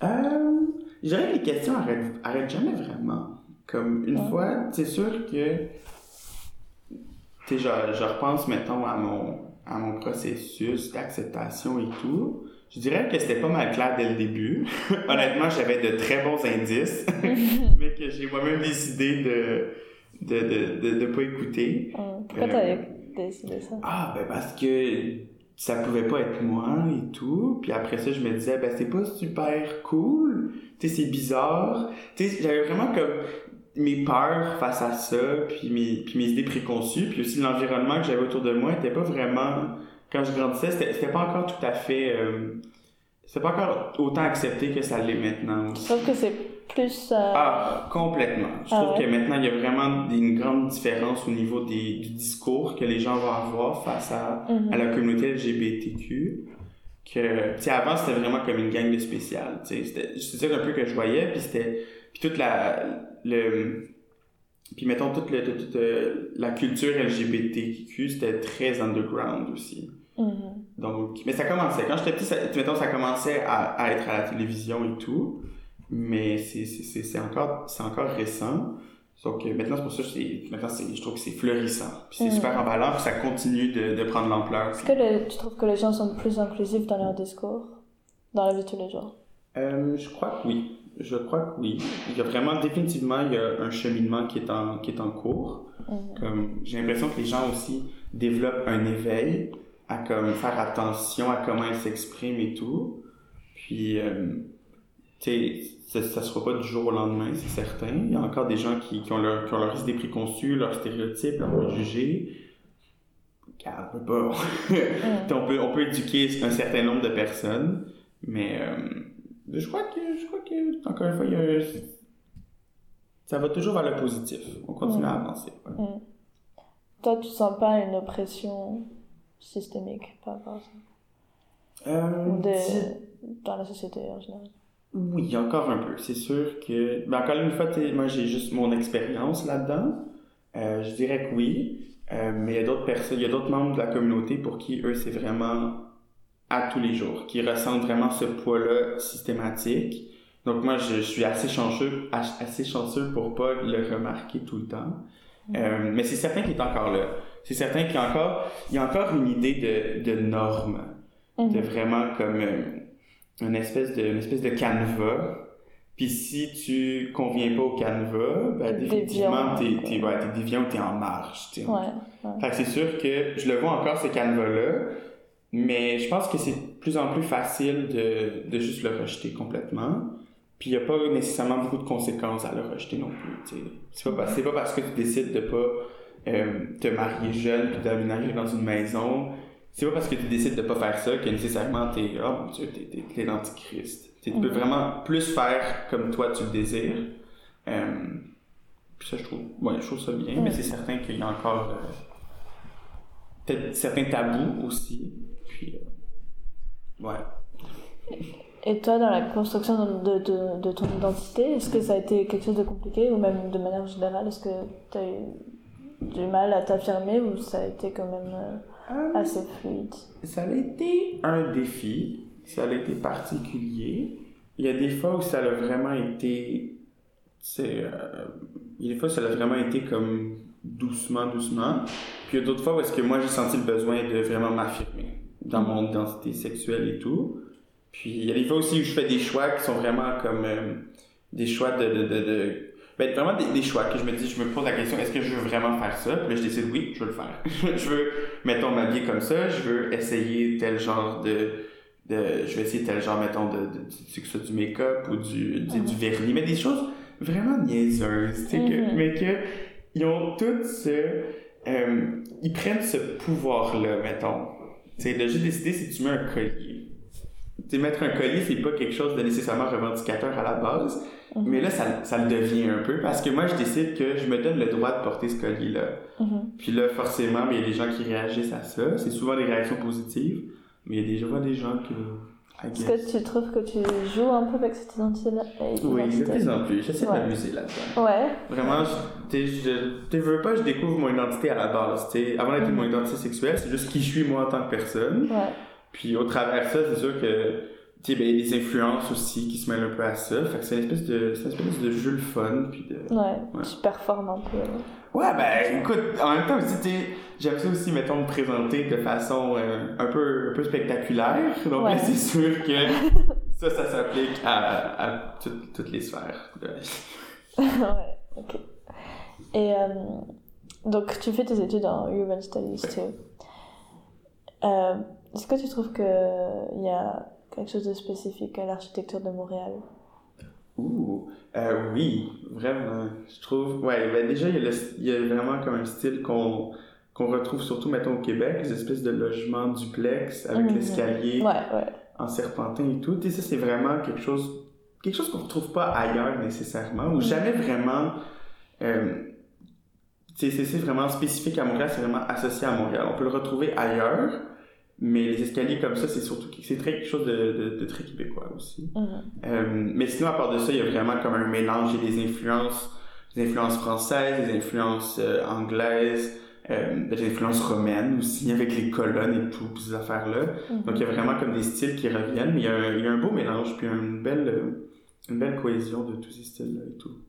Euh, je dirais que les questions arrêtent, arrêtent jamais vraiment. Comme une Ouais. fois, c'est sûr que. Tu sais, je, je repense, mettons, à mon, à mon processus d'acceptation et tout. Je dirais que c'était pas mal clair dès le début. Honnêtement, j'avais de très bons indices, mais que j'ai moi-même décidé de de, de, de, de pas écouter. Mhm. Pourquoi Euh, décidé ça? Ah, ben parce que ça pouvait pas être moi et tout. Puis après ça, je me disais, ben c'est pas super cool. Tu sais, c'est bizarre. Tu sais, j'avais vraiment comme mes peurs face à ça, puis mes, puis mes idées préconçues, puis aussi l'environnement que j'avais autour de moi était pas vraiment... Quand je grandissais, c'était pas encore tout à fait... Euh, c'était pas encore autant accepté que ça l'est maintenant. Je trouve que c'est plus. euh, Ah, complètement. Je Ah trouve ouais? que maintenant, il y a vraiment une grande différence au niveau des, du discours que les gens vont avoir face à, mhm. à la communauté LGBTQ. Que, avant, c'était vraiment comme une gang de spécial. Tu sais, c'était- c'est ça un peu que je voyais, puis c'était... Puis toute la... Le, puis mettons, toute, le, toute, euh, la culture LGBTQ, c'était très underground aussi. Mhm. Donc, mais ça commençait. Quand j'étais petit, ça, mettons, ça commençait à, à être à la télévision et tout. Mais c'est, c'est, c'est, c'est encore, c'est encore récent. Donc, euh, maintenant, c'est pour ça que c'est, maintenant, c'est, je trouve que c'est florissant. Puis c'est Mhm. super emballant, puis ça continue de, de prendre l'ampleur. Est-ce que le- tu trouves que les gens sont plus inclusifs dans leur discours? Dans la vie de tous les jours? Euh, je crois que oui. Je crois que oui. Il y a vraiment, définitivement, il y a un cheminement qui est en, qui est en cours. Mhm. Comme, j'ai l'impression que les gens aussi développent un éveil à comme faire attention à comment ils s'expriment et tout. Puis, euh, tu sais, ça, ça se fera pas du jour au lendemain, c'est certain. Il y a encore des gens qui, qui ont, leur, qui ont leurs idées préconçues, leurs stéréotypes, leurs préjugés. Car on peut pas. Mhm. on, peut, on peut éduquer un certain nombre de personnes, mais euh, je crois que, je crois que, encore une fois, il y a, ça va toujours vers le positif. On continue à avancer. ouais. Mhm. Toi, tu sens pas une oppression systémique par rapport à ça? Euh, de- dans la société en général? Oui, encore un peu. C'est sûr que. Ben, encore une fois, moi, j'ai juste mon expérience là-dedans. Euh, je dirais que oui. Euh, mais il y a d'autres personnes, il y a d'autres membres de la communauté pour qui, eux, c'est vraiment à tous les jours, qui ressentent vraiment ce poids-là systématique. Donc moi, je, suis assez chanceux, assez chanceux pour pas le remarquer tout le temps. Euh, mais c'est certain qu'il est encore là. C'est certain qu'il y a encore, il y a encore une idée de, de norme, de mhm. vraiment comme euh, une espèce de, une espèce de canevas. Puis si tu conviens pas au canevas, ben définitivement t'es, t'es, ouais, t'es déviant ou t'es en. Ouais, Fait que c'est sûr que je le vois encore ce canevas-là, mais je pense que c'est de plus en plus facile de, de juste le rejeter complètement. Puis il n'y a pas nécessairement beaucoup de conséquences à le rejeter non plus. C'est pas, pas parce que tu décides de pas euh, te marier jeune puis d'aménager dans une maison. C'est pas parce que tu décides de pas faire ça que nécessairement t'es oh mon dieu t'es, t'es, l'antichrist. Tu peux vraiment plus faire comme toi tu le désires. Euh, puis ça je trouve, ouais, je trouve ça bien, mais c'est certain qu'il y a encore euh, peut-être certains tabous aussi. Puis ouais. Et toi, dans la construction de, de, de ton identité, est-ce que ça a été quelque chose de compliqué ou même de manière générale, est-ce que tu as eu du mal à t'affirmer ou ça a été quand même euh, euh, assez fluide? Ça a été un défi, ça a été particulier. Il y a des fois où ça a vraiment été. C'est, euh, il y a des fois où ça a vraiment été comme doucement, doucement. Puis il y a d'autres fois où est-ce que moi j'ai senti le besoin de vraiment m'affirmer dans mon identité sexuelle et tout. Puis il y a des fois aussi où je fais des choix qui sont vraiment comme euh, des choix de, de, de, de ben, vraiment des, choix que je me dis, je me pose la question, est-ce que je veux vraiment faire ça? Puis là, je décide, oui, je veux le faire. je veux, mettons, m'habiller comme ça, je veux essayer tel genre de, de je vais essayer tel genre, mettons, de, de, que ce du make-up ou du, du, du, vernis, mais des choses vraiment niaiseuses, tu sais, que, mm-hmm. mais que, ils ont toutes ce, euh, ils prennent ce pouvoir-là, mettons. Tu sais, de juste décider si tu mets un collier sais, mettre un collier, c'est pas quelque chose de nécessairement revendicateur à la base, mhm. mais là, ça, ça le devient un peu parce que moi, je décide que je me donne le droit de porter ce collier-là. Mhm. Puis là, forcément, il y a des gens qui réagissent à ça. C'est souvent des réactions positives, mais il y a déjà des gens qui. Est-ce que tu trouves que tu joues un peu avec cette identité-là Oui, de plus en plus. J'essaie de m'amuser là-dedans. Ouais. Vraiment, je, je, veux pas, je découvre mon identité à la base. T'sais. Avant d'être mhm. mon identité sexuelle, c'est juste qui je suis moi en tant que personne. Ouais. Puis au travers de ça, c'est sûr que tu sais, ben, il y a des influences aussi qui se mêlent un peu à ça. Fait que c'est une espèce de, c'est une espèce de jeu le fun. Puis de, ouais, ouais, tu performes un peu. Ouais, ben écoute, en même temps aussi, j'aime ça aussi, mettons, me présenter de façon euh, un, peu, un peu spectaculaire. Donc c'est sûr que ça, ça s'applique à, à toutes les sphères de ouais, ok. Et euh, donc, tu fais tes études en Urban Studies, tu euh, est-ce que tu trouves qu'il y a quelque chose de spécifique à l'architecture de Montréal? Ouh, euh, oui, vraiment. Je trouve, ouais, ben déjà, il y, a vraiment comme un style qu'on retrouve surtout, mettons, au Québec, les espèces de logements duplex avec mhm. l'escalier en serpentin et tout. Et ça, c'est vraiment quelque chose quelque chose qu'on retrouve pas ailleurs nécessairement, ou mhm. jamais vraiment... Euh, c'est vraiment spécifique à Montréal, c'est vraiment associé à Montréal. On peut le retrouver ailleurs, mais les escaliers comme ça, c'est surtout c'est très quelque chose de, de, très québécois aussi. Mhm. euh, mais sinon, à part de ça, il y a vraiment comme un mélange. Il y a des influences, des influences françaises, des influences euh, anglaises, euh, des influences romaines aussi, avec les colonnes et tout, ces affaires-là. Mhm. Donc, il y a vraiment comme des styles qui reviennent. Mais il y a un, il y a un beau mélange, puis une belle, une belle cohésion de tous ces styles-là et tout.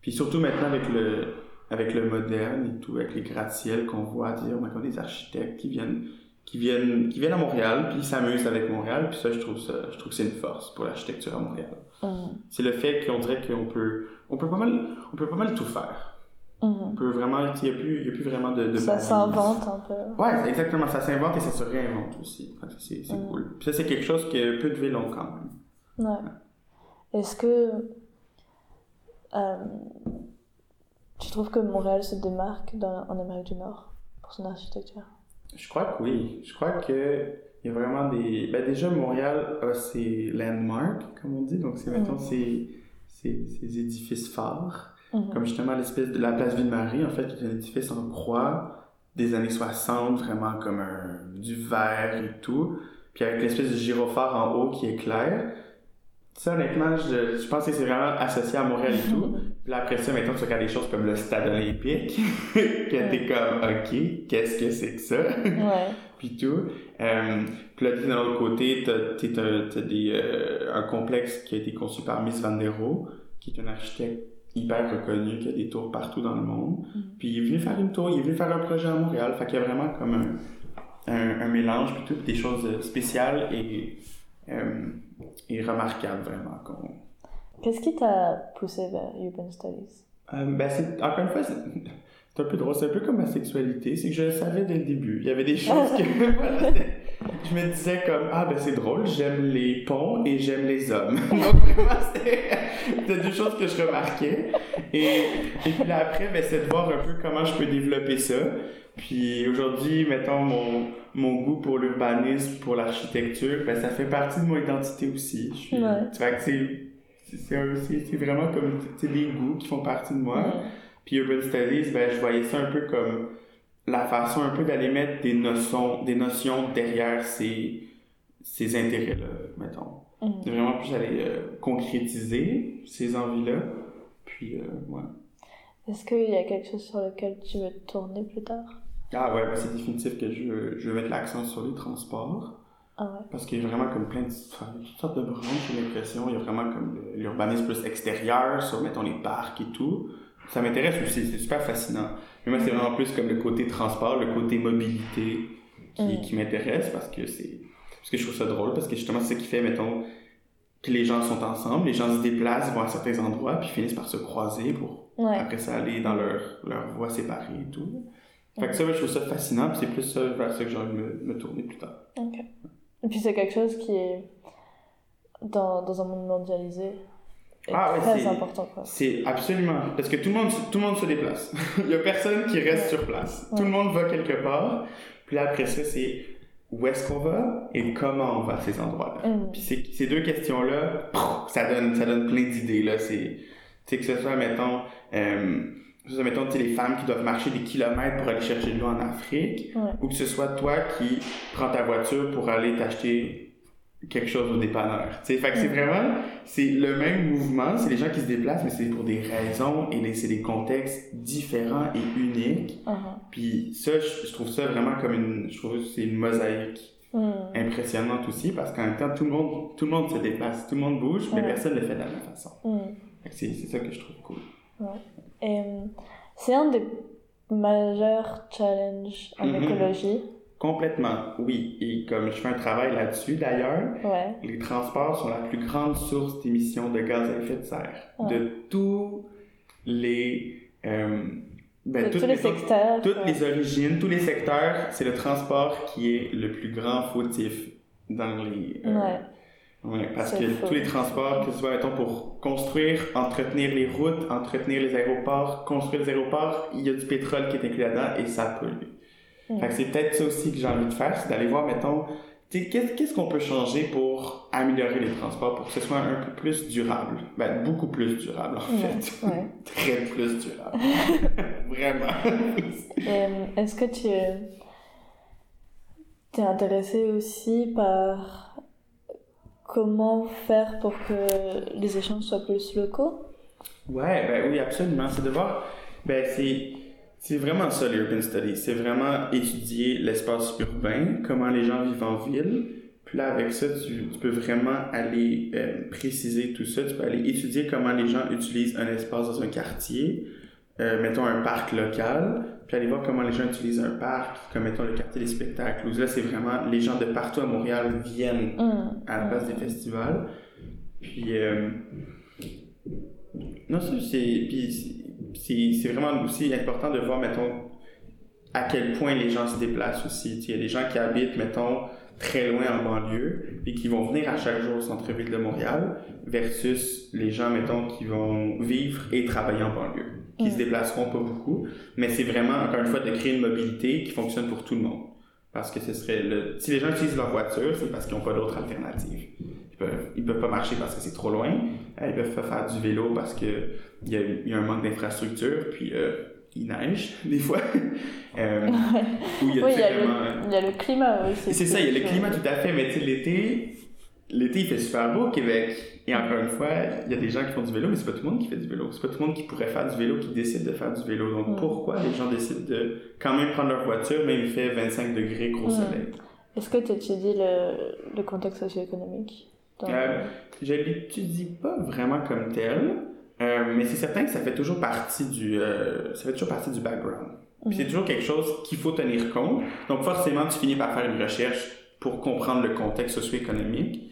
Puis surtout maintenant avec le, avec le moderne et tout, avec les gratte-ciels qu'on voit, dire, on a des architectes qui viennent qui viennent, qui viennent à Montréal, puis ils s'amusent avec Montréal, puis ça, je trouve ça, je trouve que c'est une force pour l'architecture à Montréal. Mm. C'est le fait qu'on dirait qu'on peut, on peut pas mal, on peut pas mal tout faire. Mm. On peut vraiment, il n'y a, plus, y a plus vraiment de, de Ça s'invente un peu. Ouais, exactement, ça s'invente et ça se réinvente aussi. C'est, c'est mm. cool. Puis ça, c'est quelque chose que peu de villes ont quand même. Ouais. Est-ce que euh, tu trouves que Montréal se démarque dans, en Amérique du Nord pour son architecture? Je crois que oui. Je crois que il y a vraiment des. Ben déjà, Montréal a ses landmarks, comme on dit. Donc, c'est maintenant ses, édifices phares. Mhm. Comme justement l'espèce de la place Ville-Marie, en fait, qui est un édifice en croix des années 60, vraiment comme un, du verre et tout. Puis avec l'espèce de gyrophare en haut qui est clair. Ça, honnêtement, je, je pense que c'est vraiment associé à Montréal et tout. Puis après ça, maintenant, tu regardes des choses comme le stade olympique, que t'es comme, OK, qu'est-ce que c'est que ça? Ouais. puis tout. Euh, puis là, d'un autre côté, t'as, t'as, t'as des, euh, un complexe qui a été conçu par Miss Van der Rohe, qui est un architecte hyper reconnu, qui a des tours partout dans le monde. Mm. Puis il est venu faire une tour, il est venu faire un projet à Montréal. Fait qu'il y a vraiment comme un, un, un mélange, puis tout, des choses spéciales et, euh, et remarquables, vraiment. qu'on- Qu'est-ce qui t'a poussé vers Urban Studies? Euh, ben, c'est, encore une fois, c'est, un peu drôle. C'est un peu comme ma sexualité. C'est que je le savais dès le début. Il y avait des choses que, voilà, je me disais comme, ah, ben, c'est drôle, j'aime les ponts et j'aime les hommes. Donc, vraiment, c'était, deux choses que je remarquais. Et, et puis là, après, ben, c'est de voir un peu comment je peux développer ça. Puis aujourd'hui, mettons, mon, mon goût pour l'urbanisme, pour l'architecture, ben, ça fait partie de mon identité aussi. Je suis, Ouais. que c'est, vraiment comme c'est des goûts qui font partie de moi. Puis Urban Studies, ben, je voyais ça un peu comme la façon un peu d'aller mettre des notions, des notions derrière ces, ces intérêts-là, mettons. De vraiment plus aller euh, concrétiser ces envies-là. Puis, euh, ouais. Est-ce qu'il y a quelque chose sur lequel tu veux te tourner plus tard? Ah ouais, ben, c'est définitif que je, je veux mettre l'accent sur les transports. Ah ouais. Parce qu'il y a vraiment comme plein de toutes sortes de branches, j'ai l'impression. Il y a vraiment comme l'urbanisme plus extérieur sur, mettons, les parcs et tout. Ça m'intéresse aussi, c'est super fascinant. Mais moi, c'est vraiment plus comme le côté transport, le côté mobilité qui, Mm. qui m'intéresse parce que c'est. Parce que je trouve ça drôle, parce que justement, c'est ce qui fait, mettons, que les gens sont ensemble, les gens se déplacent, vont à certains endroits, puis finissent par se croiser pour Ouais. après ça aller dans leur, leur voie séparée et tout. Fait que ça, ouais, je trouve ça fascinant, puis c'est plus ça vers ça que j'ai envie de me, me tourner plus tard. Ok. Et puis c'est quelque chose qui est dans, dans un monde mondialisé est Ah ouais, très c'est- important quoi. C'est absolument. Parce que tout le monde, tout le monde se déplace. Il y a personne qui reste sur place. Tout le monde va quelque part. Puis là, après ça, c'est où est-ce qu'on va et comment on va à ces endroits-là. Mhm. Puis ces, ces deux questions-là, ça donne, ça donne plein d'idées. Là. C'est, que ce soit, mettons, euh, soit, mettons, tu les femmes qui doivent marcher des kilomètres pour aller chercher de l'eau en Afrique, Ouais. ou que ce soit toi qui prends ta voiture pour aller t'acheter quelque chose au dépanneur. Tu sais, fait que c'est Mm. vraiment, c'est le même mouvement, c'est les gens qui se déplacent, mais c'est pour des raisons et c'est des contextes différents et uniques. Mhm. Puis ça, je, je trouve ça vraiment comme une, je trouve que c'est une mosaïque Mhm. impressionnante aussi parce qu'en même temps, tout le monde, tout le monde se déplace, tout le monde bouge, mais Ouais. personne ne le fait de la même façon. Que C'est ça que je trouve cool. Euh, c'est un des majeurs challenges en Mhm. écologie. Complètement, oui. Et comme je fais un travail là-dessus d'ailleurs, Ouais. les transports sont la plus grande source d'émissions de gaz à effet de serre Ouais. de tous les euh, ben, De toutes tous les secteurs. toutes ouais. les origines, tous les secteurs, c'est le transport qui est le plus grand fautif dans les euh, Ouais, parce que tous les transports, que ce soit, mettons, pour construire, entretenir les routes, entretenir les aéroports, construire les aéroports, il y a du pétrole qui est inclus là-dedans et ça pollue. Mm. Fait que c'est peut-être ça aussi que j'ai envie de faire, c'est d'aller voir, mettons, qu'est-ce qu'on peut changer pour améliorer les transports, pour que ce soit un peu plus durable? Ben, beaucoup plus durable, en Ouais. fait. Ouais. Très plus durable. Vraiment. Euh, Est-ce que tu t'es intéressé aussi par comment faire pour que les échanges soient plus locaux Ouais, ben oui, absolument. C'est de voir, ben c'est, c'est vraiment ça l'urban study. C'est vraiment étudier l'espace urbain, comment les gens vivent en ville. Puis là, avec ça, tu, peux vraiment aller euh, préciser tout ça. Tu peux aller étudier comment les gens utilisent un espace dans un quartier, euh, mettons un parc local, puis aller voir comment les gens utilisent un parc, comme mettons le quartier des spectacles, où là, c'est vraiment les gens de partout à Montréal viennent Mhm. à la place des festivals. Puis, euh, non, ça, c'est, vraiment aussi important de voir, mettons, à quel point les gens se déplacent aussi. Il y a des gens qui habitent, mettons, très loin en banlieue, puis qui vont venir à chaque jour au centre-ville de Montréal, versus les gens, mettons, qui vont vivre et travailler en banlieue, qui Mm. se déplaceront pas beaucoup. Mais c'est vraiment, encore une fois, de créer une mobilité qui fonctionne pour tout le monde. Parce que ce serait le... Si les gens utilisent leur voiture, c'est parce qu'ils n'ont pas d'autre alternative. Ils peuvent, ils peuvent pas marcher parce que c'est trop loin. Euh, Ils peuvent pas faire du vélo parce que il y a, il y a un manque d'infrastructure, puis euh, il neige, des fois. euh, ou il y a, Oui, il y, a vraiment, le, il y a le climat aussi. c'est ça, il y a le climat tout à fait, mais l'été, l'été, il fait super beau au Québec. Et encore une fois, il y a des gens qui font du vélo, mais c'est pas tout le monde qui fait du vélo. C'est pas tout le monde qui pourrait faire du vélo, qui décide de faire du vélo. Donc, pourquoi les gens décident de quand même prendre leur voiture, même il fait 25 degrés, gros soleil? Est-ce que tu étudies le, le contexte socio-économique? Dans- Euh, je l'étudie pas vraiment comme tel, euh, mais c'est certain que ça fait toujours partie du, euh, ça fait toujours partie du background. Puis c'est toujours quelque chose qu'il faut tenir compte. Donc forcément, tu finis par faire une recherche pour comprendre le contexte socio-économique,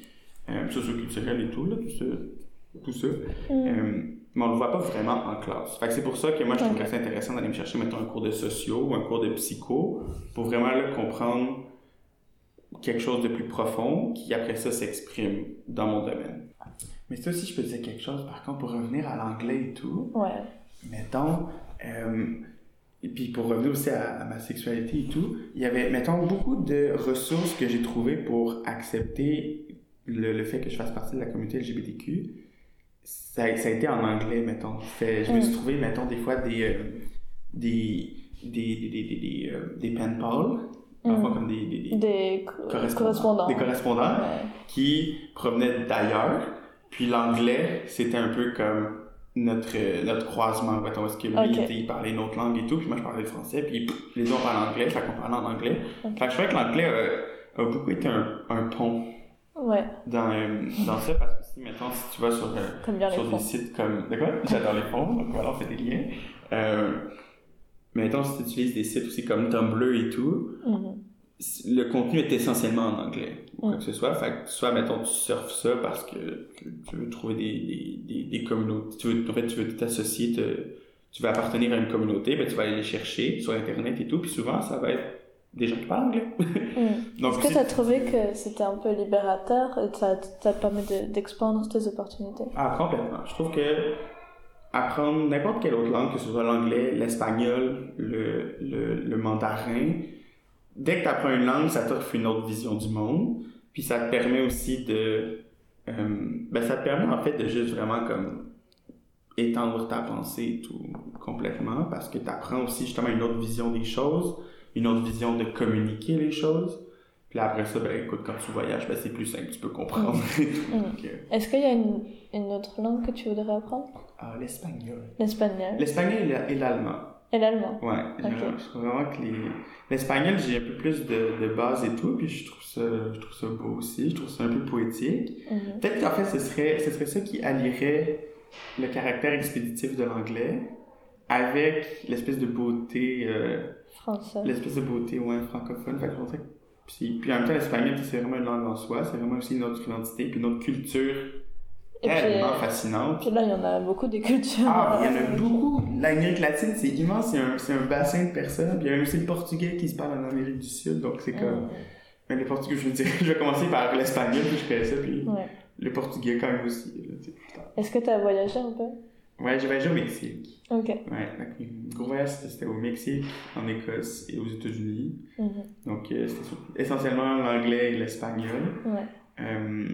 euh, socio-culturel et tout, là, tout ça. Tout ça. Mm. Euh, mais on le voit pas vraiment en classe. Fait que c'est pour ça que moi, je trouverais Ok. ça intéressant d'aller me chercher, mettons, un cours de socio ou un cours de psycho pour vraiment là, comprendre quelque chose de plus profond qui, après ça, s'exprime dans mon domaine. Mais ça aussi, je peux dire quelque chose, par contre, pour revenir à l'anglais et tout, Ouais. mettons, euh, et puis pour revenir aussi à, à ma sexualité et tout, il y avait, mettons, beaucoup de ressources que j'ai trouvées pour accepter le, le fait que je fasse partie de la communauté LGBTQ. Ça, ça a été en anglais, mettons. Je me suis Mm. trouvé, mettons, des fois des, euh, des, des, des, des, des, des, euh, des pen pals, parfois Mm. comme des, des, des Des co- correspondants. des correspondants Ouais. qui provenaient d'ailleurs. Puis l'anglais, c'était un peu comme notre, euh, notre croisement. Mettons, parce que lui, Ok. il parlait une autre langue et tout, puis moi, je parlais le français, puis pff, les on parlait anglais, fait qu'on parlait en anglais. Ok. Fait que je trouvais que l'anglais a, a beaucoup été un, un pont Ouais, dans, euh, dans ça, parce que si, mettons, si tu vas sur, euh, sur des sites comme... De quoi? J'adore les fonds, donc voilà, on fait des liens. Euh, mais mettons, si tu utilises des sites aussi comme Tumblr et tout, Mhm. le contenu est essentiellement en anglais, ou quoi Mm. que ce soit. Fait que soit, mettons, tu surfes ça parce que tu, veux trouver des, des, des, des communautés. Tu veux, en fait, tu veux t'associer, tu veux appartenir à une communauté, ben, tu vas aller les chercher sur Internet et tout. Puis souvent, ça va être des gens qui parlent anglais. Mm. Est-ce que tu as trouvé que c'était un peu libérateur et ça ça te permet de- d'expandre tes opportunités? Ah, complètement. Je trouve que apprendre n'importe quelle autre langue, que ce soit l'anglais, l'espagnol, le, le, le mandarin, dès que tu apprends une langue, ça t'offre une autre vision du monde. Puis ça te permet aussi de... euh, ben, ça te permet en fait de juste vraiment comme étendre ta pensée tout complètement parce que tu apprends aussi justement une autre vision des choses, une autre vision de communiquer les choses. Puis là, après ça, ben écoute, quand tu voyages, ben, c'est plus simple, tu peux comprendre et tout. Mm. Donc, euh, Est-ce qu'il y a une, une autre langue que tu voudrais apprendre? Ah, l'espagnol. L'espagnol L'espagnol et la- et l'allemand. et l'allemand Ouais, Ok. je- je trouve vraiment que les... l'espagnol, j'ai un peu plus de, de base et tout, puis je trouve ça, je trouve ça beau aussi, je trouve ça un peu poétique. Mhm. Peut-être qu'en fait, ce serait, ce serait ça qui allierait le caractère expéditif de l'anglais avec l'espèce de beauté, euh, Français. l'espèce de beauté ouais, francophone. Fait que puis, puis en même temps, l'espagnol, c'est vraiment une langue en soi, c'est vraiment aussi une autre identité, puis une autre culture Et tellement euh, fascinante. puis là, il y en a beaucoup des cultures. Ah, il y en a beaucoup. L'Amérique latine, c'est immense, c'est un, un bassin de personnes. Puis il y a aussi le portugais qui se parle en Amérique du Sud, donc c'est comme. Mm. Mais le portugais, je veux dire, je vais commencer par l'espagnol, puis je connais ça, puis Ouais. le portugais quand même aussi. Est-ce que tu as voyagé un peu? Ouais, j'ai voyagé au Mexique. Ok. Ouais, donc, le gros voyage, c'était au Mexique, en Écosse et aux États-Unis. Mhm. Donc euh, c'était essentiellement l'anglais et l'espagnol. Ouais. Euh,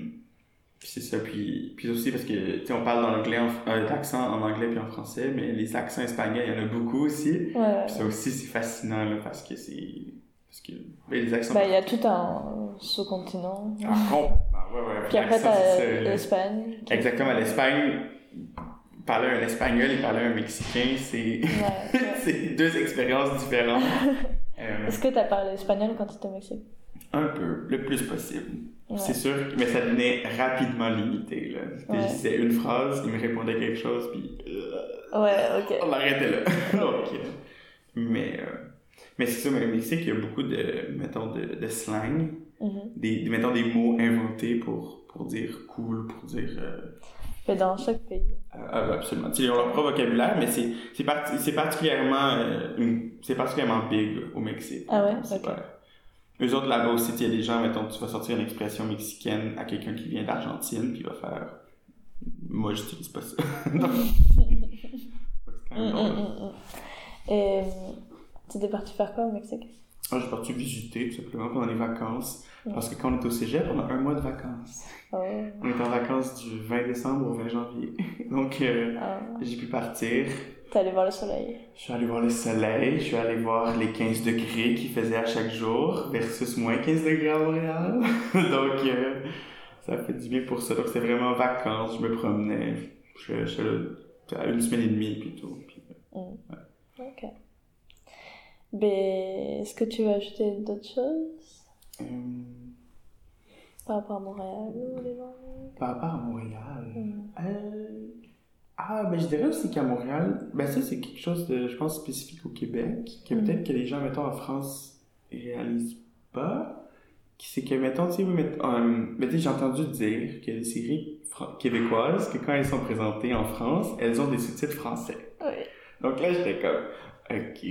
puis c'est ça, puis, puis aussi parce que, tu sais, on parle d'anglais, euh, d'accent en anglais puis en français, mais les accents espagnols, il y en a beaucoup aussi. Ouais. Puis ça aussi, c'est fascinant, là, parce que c'est... Parce que... ben, les accents... Bah, il y a tout un sous-continent. Ah, complètement, ouais, ouais. Puis après, t'as l'Espagne. qui- Exactement, l'Espagne, parler un espagnol et parler un mexicain, c'est... Ouais, deux expériences différentes. Euh, Est-ce que tu as parlé espagnol quand tu étais au Mexique? Un peu, le plus possible. Ouais. C'est sûr, mais ça devenait rapidement limité, là. Ouais. Je disais une phrase, il me répondait quelque chose, puis... euh, Ouais, ok. on arrêtait là. Donc, euh, mais... euh, mais c'est ça, mais au Mexique, il y a beaucoup de, mettons, de, de slang. Mhm. des, des- mettons des mots inventés pour, pour dire cool, pour dire. Euh, dans chaque pays. euh, absolument. Ils ont leur propre vocabulaire, mais c'est, c'est, c'est particulièrement, euh, c'est particulièrement big au Mexique. Ah ouais? C'est Ok. pas- Eux autres là-bas aussi, il y a des gens, mettons, tu vas sortir une expression mexicaine à quelqu'un qui vient d'Argentine, puis il va faire. Moi, j'utilise pas ça. Donc, c'est quand Mm, même mm, drôle. mm, mm. Et tu étais parti faire quoi au Mexique? Ah, j'ai parti visiter, tout simplement, pendant les vacances. Parce que quand on est au cégep, on a un mois de vacances. oh. On est en vacances du 20 décembre au 20 janvier. Donc, euh, ah. j'ai pu partir. T'es allé voir le soleil. Je suis allé voir le soleil, je suis allé voir les 15 degrés qu'il faisait à chaque jour versus moins 15 degrés à Montréal. Donc, euh, ça fait du bien pour ça. Donc, c'est vraiment vacances, je me promenais, je, je, à une semaine et demie, puis tout. Puis, Mm. Ok. Mais est-ce que tu veux ajouter d'autres choses? Euh, par rapport à Montréal ou les gens par rapport à Montréal, euh, ah, ben je dirais aussi qu'à Montréal, ben ça c'est quelque chose de, je pense, spécifique au Québec, que Mm. peut-être que les gens, mettons, en France, réalisent pas. C'est que, mettons, tu sais, euh, ben, tu sais, j'ai entendu dire que les séries québécoises, que quand elles sont présentées en France, elles ont des sous-titres français. Oui. Donc là, j'étais comme, ok.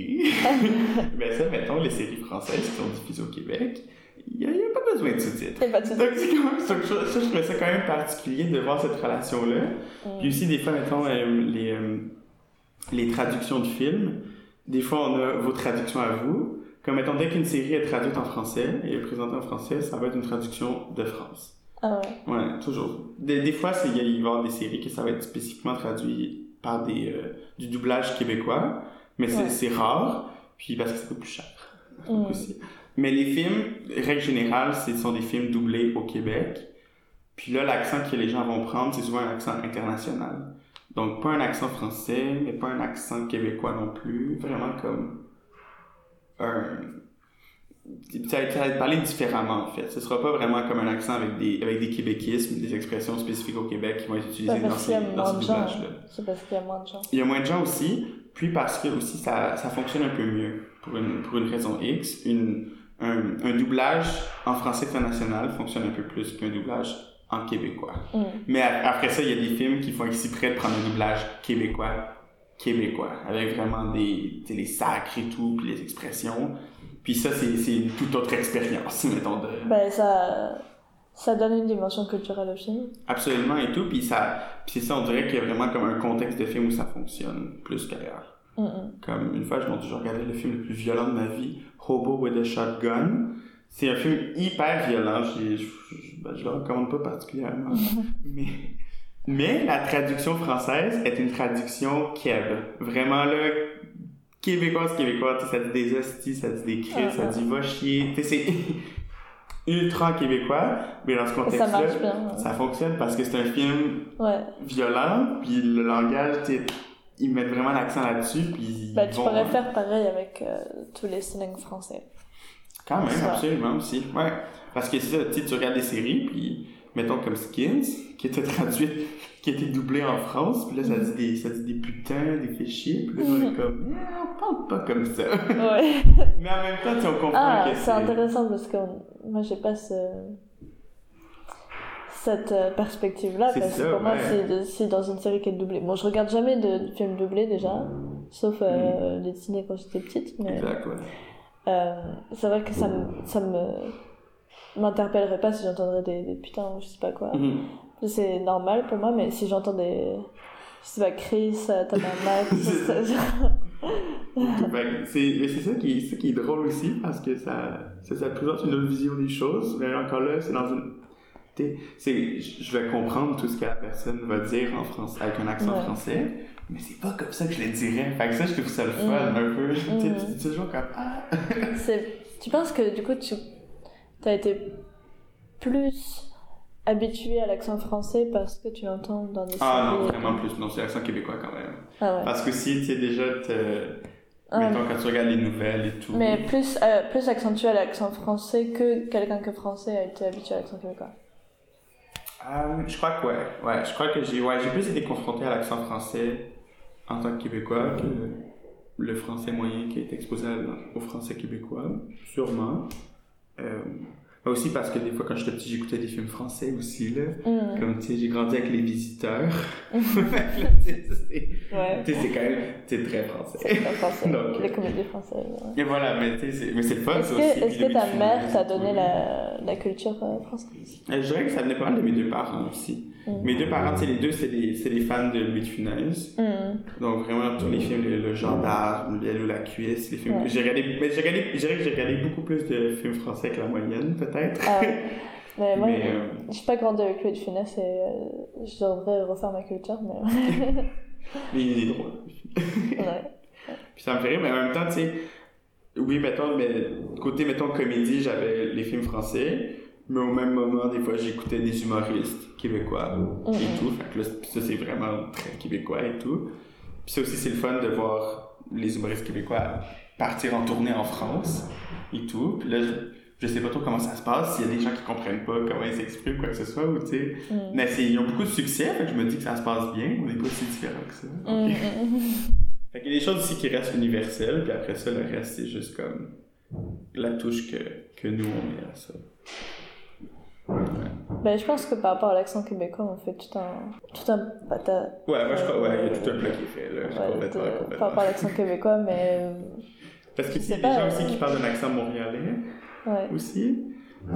Mais ça, mettons, les séries françaises qui sont diffusées au Québec, il n'y a, pas besoin de sous-titres. Donc, c'est quand même, ça, ça, ça, je trouvais ça quand même particulier de voir cette relation-là. Mm. Puis aussi, des fois, mettons, euh, les, euh, les traductions de films, des fois, on a vos traductions à vous. Comme, mettons, dès qu'une série est traduite en français et est présentée en français, ça va être une traduction de France. Ah ouais. Ouais, toujours. Des, des fois, c'est- il va y avoir des séries que ça va être spécifiquement traduit par des, euh, du doublage québécois, mais c'est Ouais. c'est rare, puis parce que ça coûte plus cher Mm. aussi. Mais les films, règle générale, ce sont des films doublés au Québec. Puis là, l'accent que les gens vont prendre, c'est souvent un accent international. Donc, pas un accent français, mais pas un accent québécois non plus. Vraiment comme un... Ça va, ça va être parlé différemment, en fait. Ce sera pas vraiment comme un accent avec des, avec des québéquismes, des expressions spécifiques au Québec qui vont être utilisées dans ces, dans doublages-là. C'est parce qu'il y a moins de gens. Il y a moins de gens aussi, puis parce que aussi ça, ça fonctionne un peu mieux pour une, pour une raison X. Une, un, un doublage en français international fonctionne un peu plus qu'un doublage en québécois. Mm. Mais a- après ça, il y a des films qui font exprès de prendre un doublage québécois, québécois, avec vraiment des, les sacres et tout, puis les expressions. Puis ça, c'est une toute autre expérience, mettons, de... Ben, ça, ça donne une dimension culturelle au film. Absolument et tout, puis ça, puis c'est ça, on dirait qu'il y a vraiment comme un contexte de film où ça fonctionne plus qu'ailleurs. Mm, mm. Comme une fois, je, Dieu, je regardais le film le plus violent de ma vie, Hobo with a Shotgun. C'est un film hyper violent, je, je, ben, je le recommande pas particulièrement. mais, mais la traduction française est une traduction keb. Vraiment là, québécoise, québécoise, ça dit des hosties, ça dit des cris, Ah, ça ah. dit va chier. C'est ultra québécois, mais dans ce ça contexte-là, ça fonctionne parce que c'est un film Ouais. violent, puis le langage, ils mettent vraiment l'accent là-dessus, puis ils Bah, tu vont- pourrais faire pareil avec euh, tous les slangs français. Quand même, Ça. absolument aussi. Ouais. Parce que c'est ça, tu sais, tu regardes des séries, puis mettons comme Skins, qui était traduite, qui était doublée en France, puis là ça dit des, ça dit des putains, des fichiers, puis là on est comme, Ah, on parle pas comme ça. Ouais. Mais en même temps, tu on comprend Ah, que c'est intéressant parce que moi j'ai pas ce... cette euh, perspective-là. Parce que pour moi, c'est dans une série qui est doublée. Bon, je regarde jamais de films doublés déjà, sauf euh, les Disney quand j'étais petite. Mais Exact, ouais. euh, c'est vrai que ça me, ça me m'interpellerait pas si j'entendrais des, des putains ou je sais pas quoi. Mhm. C'est normal pour moi, mais si j'entends des. Je sais pas, Chris, euh, tabarnak, C'est ça- qui, est- qui est drôle aussi, parce que ça, ça, ça présente une autre vision des choses, mais encore là, c'est dans une... c'est Je vais comprendre tout ce que la personne va dire en français, avec un accent Ouais. français, mais c'est pas comme ça que je le dirais. Fait que ça, je trouve ça le fun, Mm. un peu. Tu sais, Mm. Tu toujours comme... Ah! C'est- Tu penses que du coup, tu as été plus habitué à l'accent français parce que tu l'entends dans des Ah non, vraiment plus. Non, c'est l'accent québécois quand même. Ah ouais. Parce que si, tu sais, déjà. Ah, mettons, quand tu regardes les nouvelles et tout... mais plus, euh, plus accentué à l'accent français que quelqu'un que français a été habitué à l'accent québécois. Euh, je crois que ouais. Ouais, je crois que j'ai ouais, plus été confronté à l'accent français en tant que Québécois que le français moyen qui est exposé au français québécois, sûrement. Euh, aussi parce que des fois, quand j'étais petit, j'écoutais des films français aussi, là. Mm. Comme, tu sais, j'ai grandi avec Les Visiteurs. tu sais, c'est c'est quand même sais, très français. C'est pas français. Donc, les comédies françaises. ouais. Et voilà, mais tu sais, c'est mais c'est le fun, Est-ce que, aussi. est-ce puis que ta mère t'a c'est donné la, la culture euh, française? Euh, Je dirais que ça venait pas mal de mes deux parents aussi. Mm. Mes deux parents, sais, les deux, c'est des, c'est des fans de Louis de Funès. Mm. Donc vraiment tous les films, le, le gendarme, Biel ou la cuisse, les films. Ouais. J'ai regardé, mais j'ai regardé, je dirais que j'ai regardé beaucoup plus de films français que la moyenne, peut-être. Ah. Mais moi, mais euh, j'ai pas grandi avec Louis de Funès et euh, je devrais refaire ma culture, mais mais il est drôle. ouais. Puis ça me fait rire, mais en même temps, tu sais, oui, mettons, mais côté, mettons, comédie, j'avais les films français, Mais au même moment, des fois, j'écoutais des humoristes québécois et Mhm. tout. Fait que là, ça, c'est vraiment très québécois et tout. Puis ça aussi, c'est le fun de voir les humoristes québécois partir en tournée en France et tout. Puis là, je, je sais pas trop comment ça se passe, s'il y a des gens qui comprennent pas comment ils s'expriment, quoi que ce soit, ou tu sais. Mm. Mais ils ont beaucoup de succès, fait que je me dis que ça se passe bien. On n'est pas si différents que ça. Mm, Ok. mm, mm. Fait qu'il y a des choses aussi qui restent universelles, puis après ça, le reste, c'est juste comme la touche que, que nous, on met à ça. Ben, je pense que par rapport à l'accent québécois, on fait tout un, tout un pata. Ouais, moi, je crois, ouais, il y a tout un plat qui est fait, là. ouais, complètement, de- complètement. par rapport à l'accent québécois, mais. euh, Parce que je il y a des gens euh, aussi qui parlent d'un accent montréalais Ouais. aussi.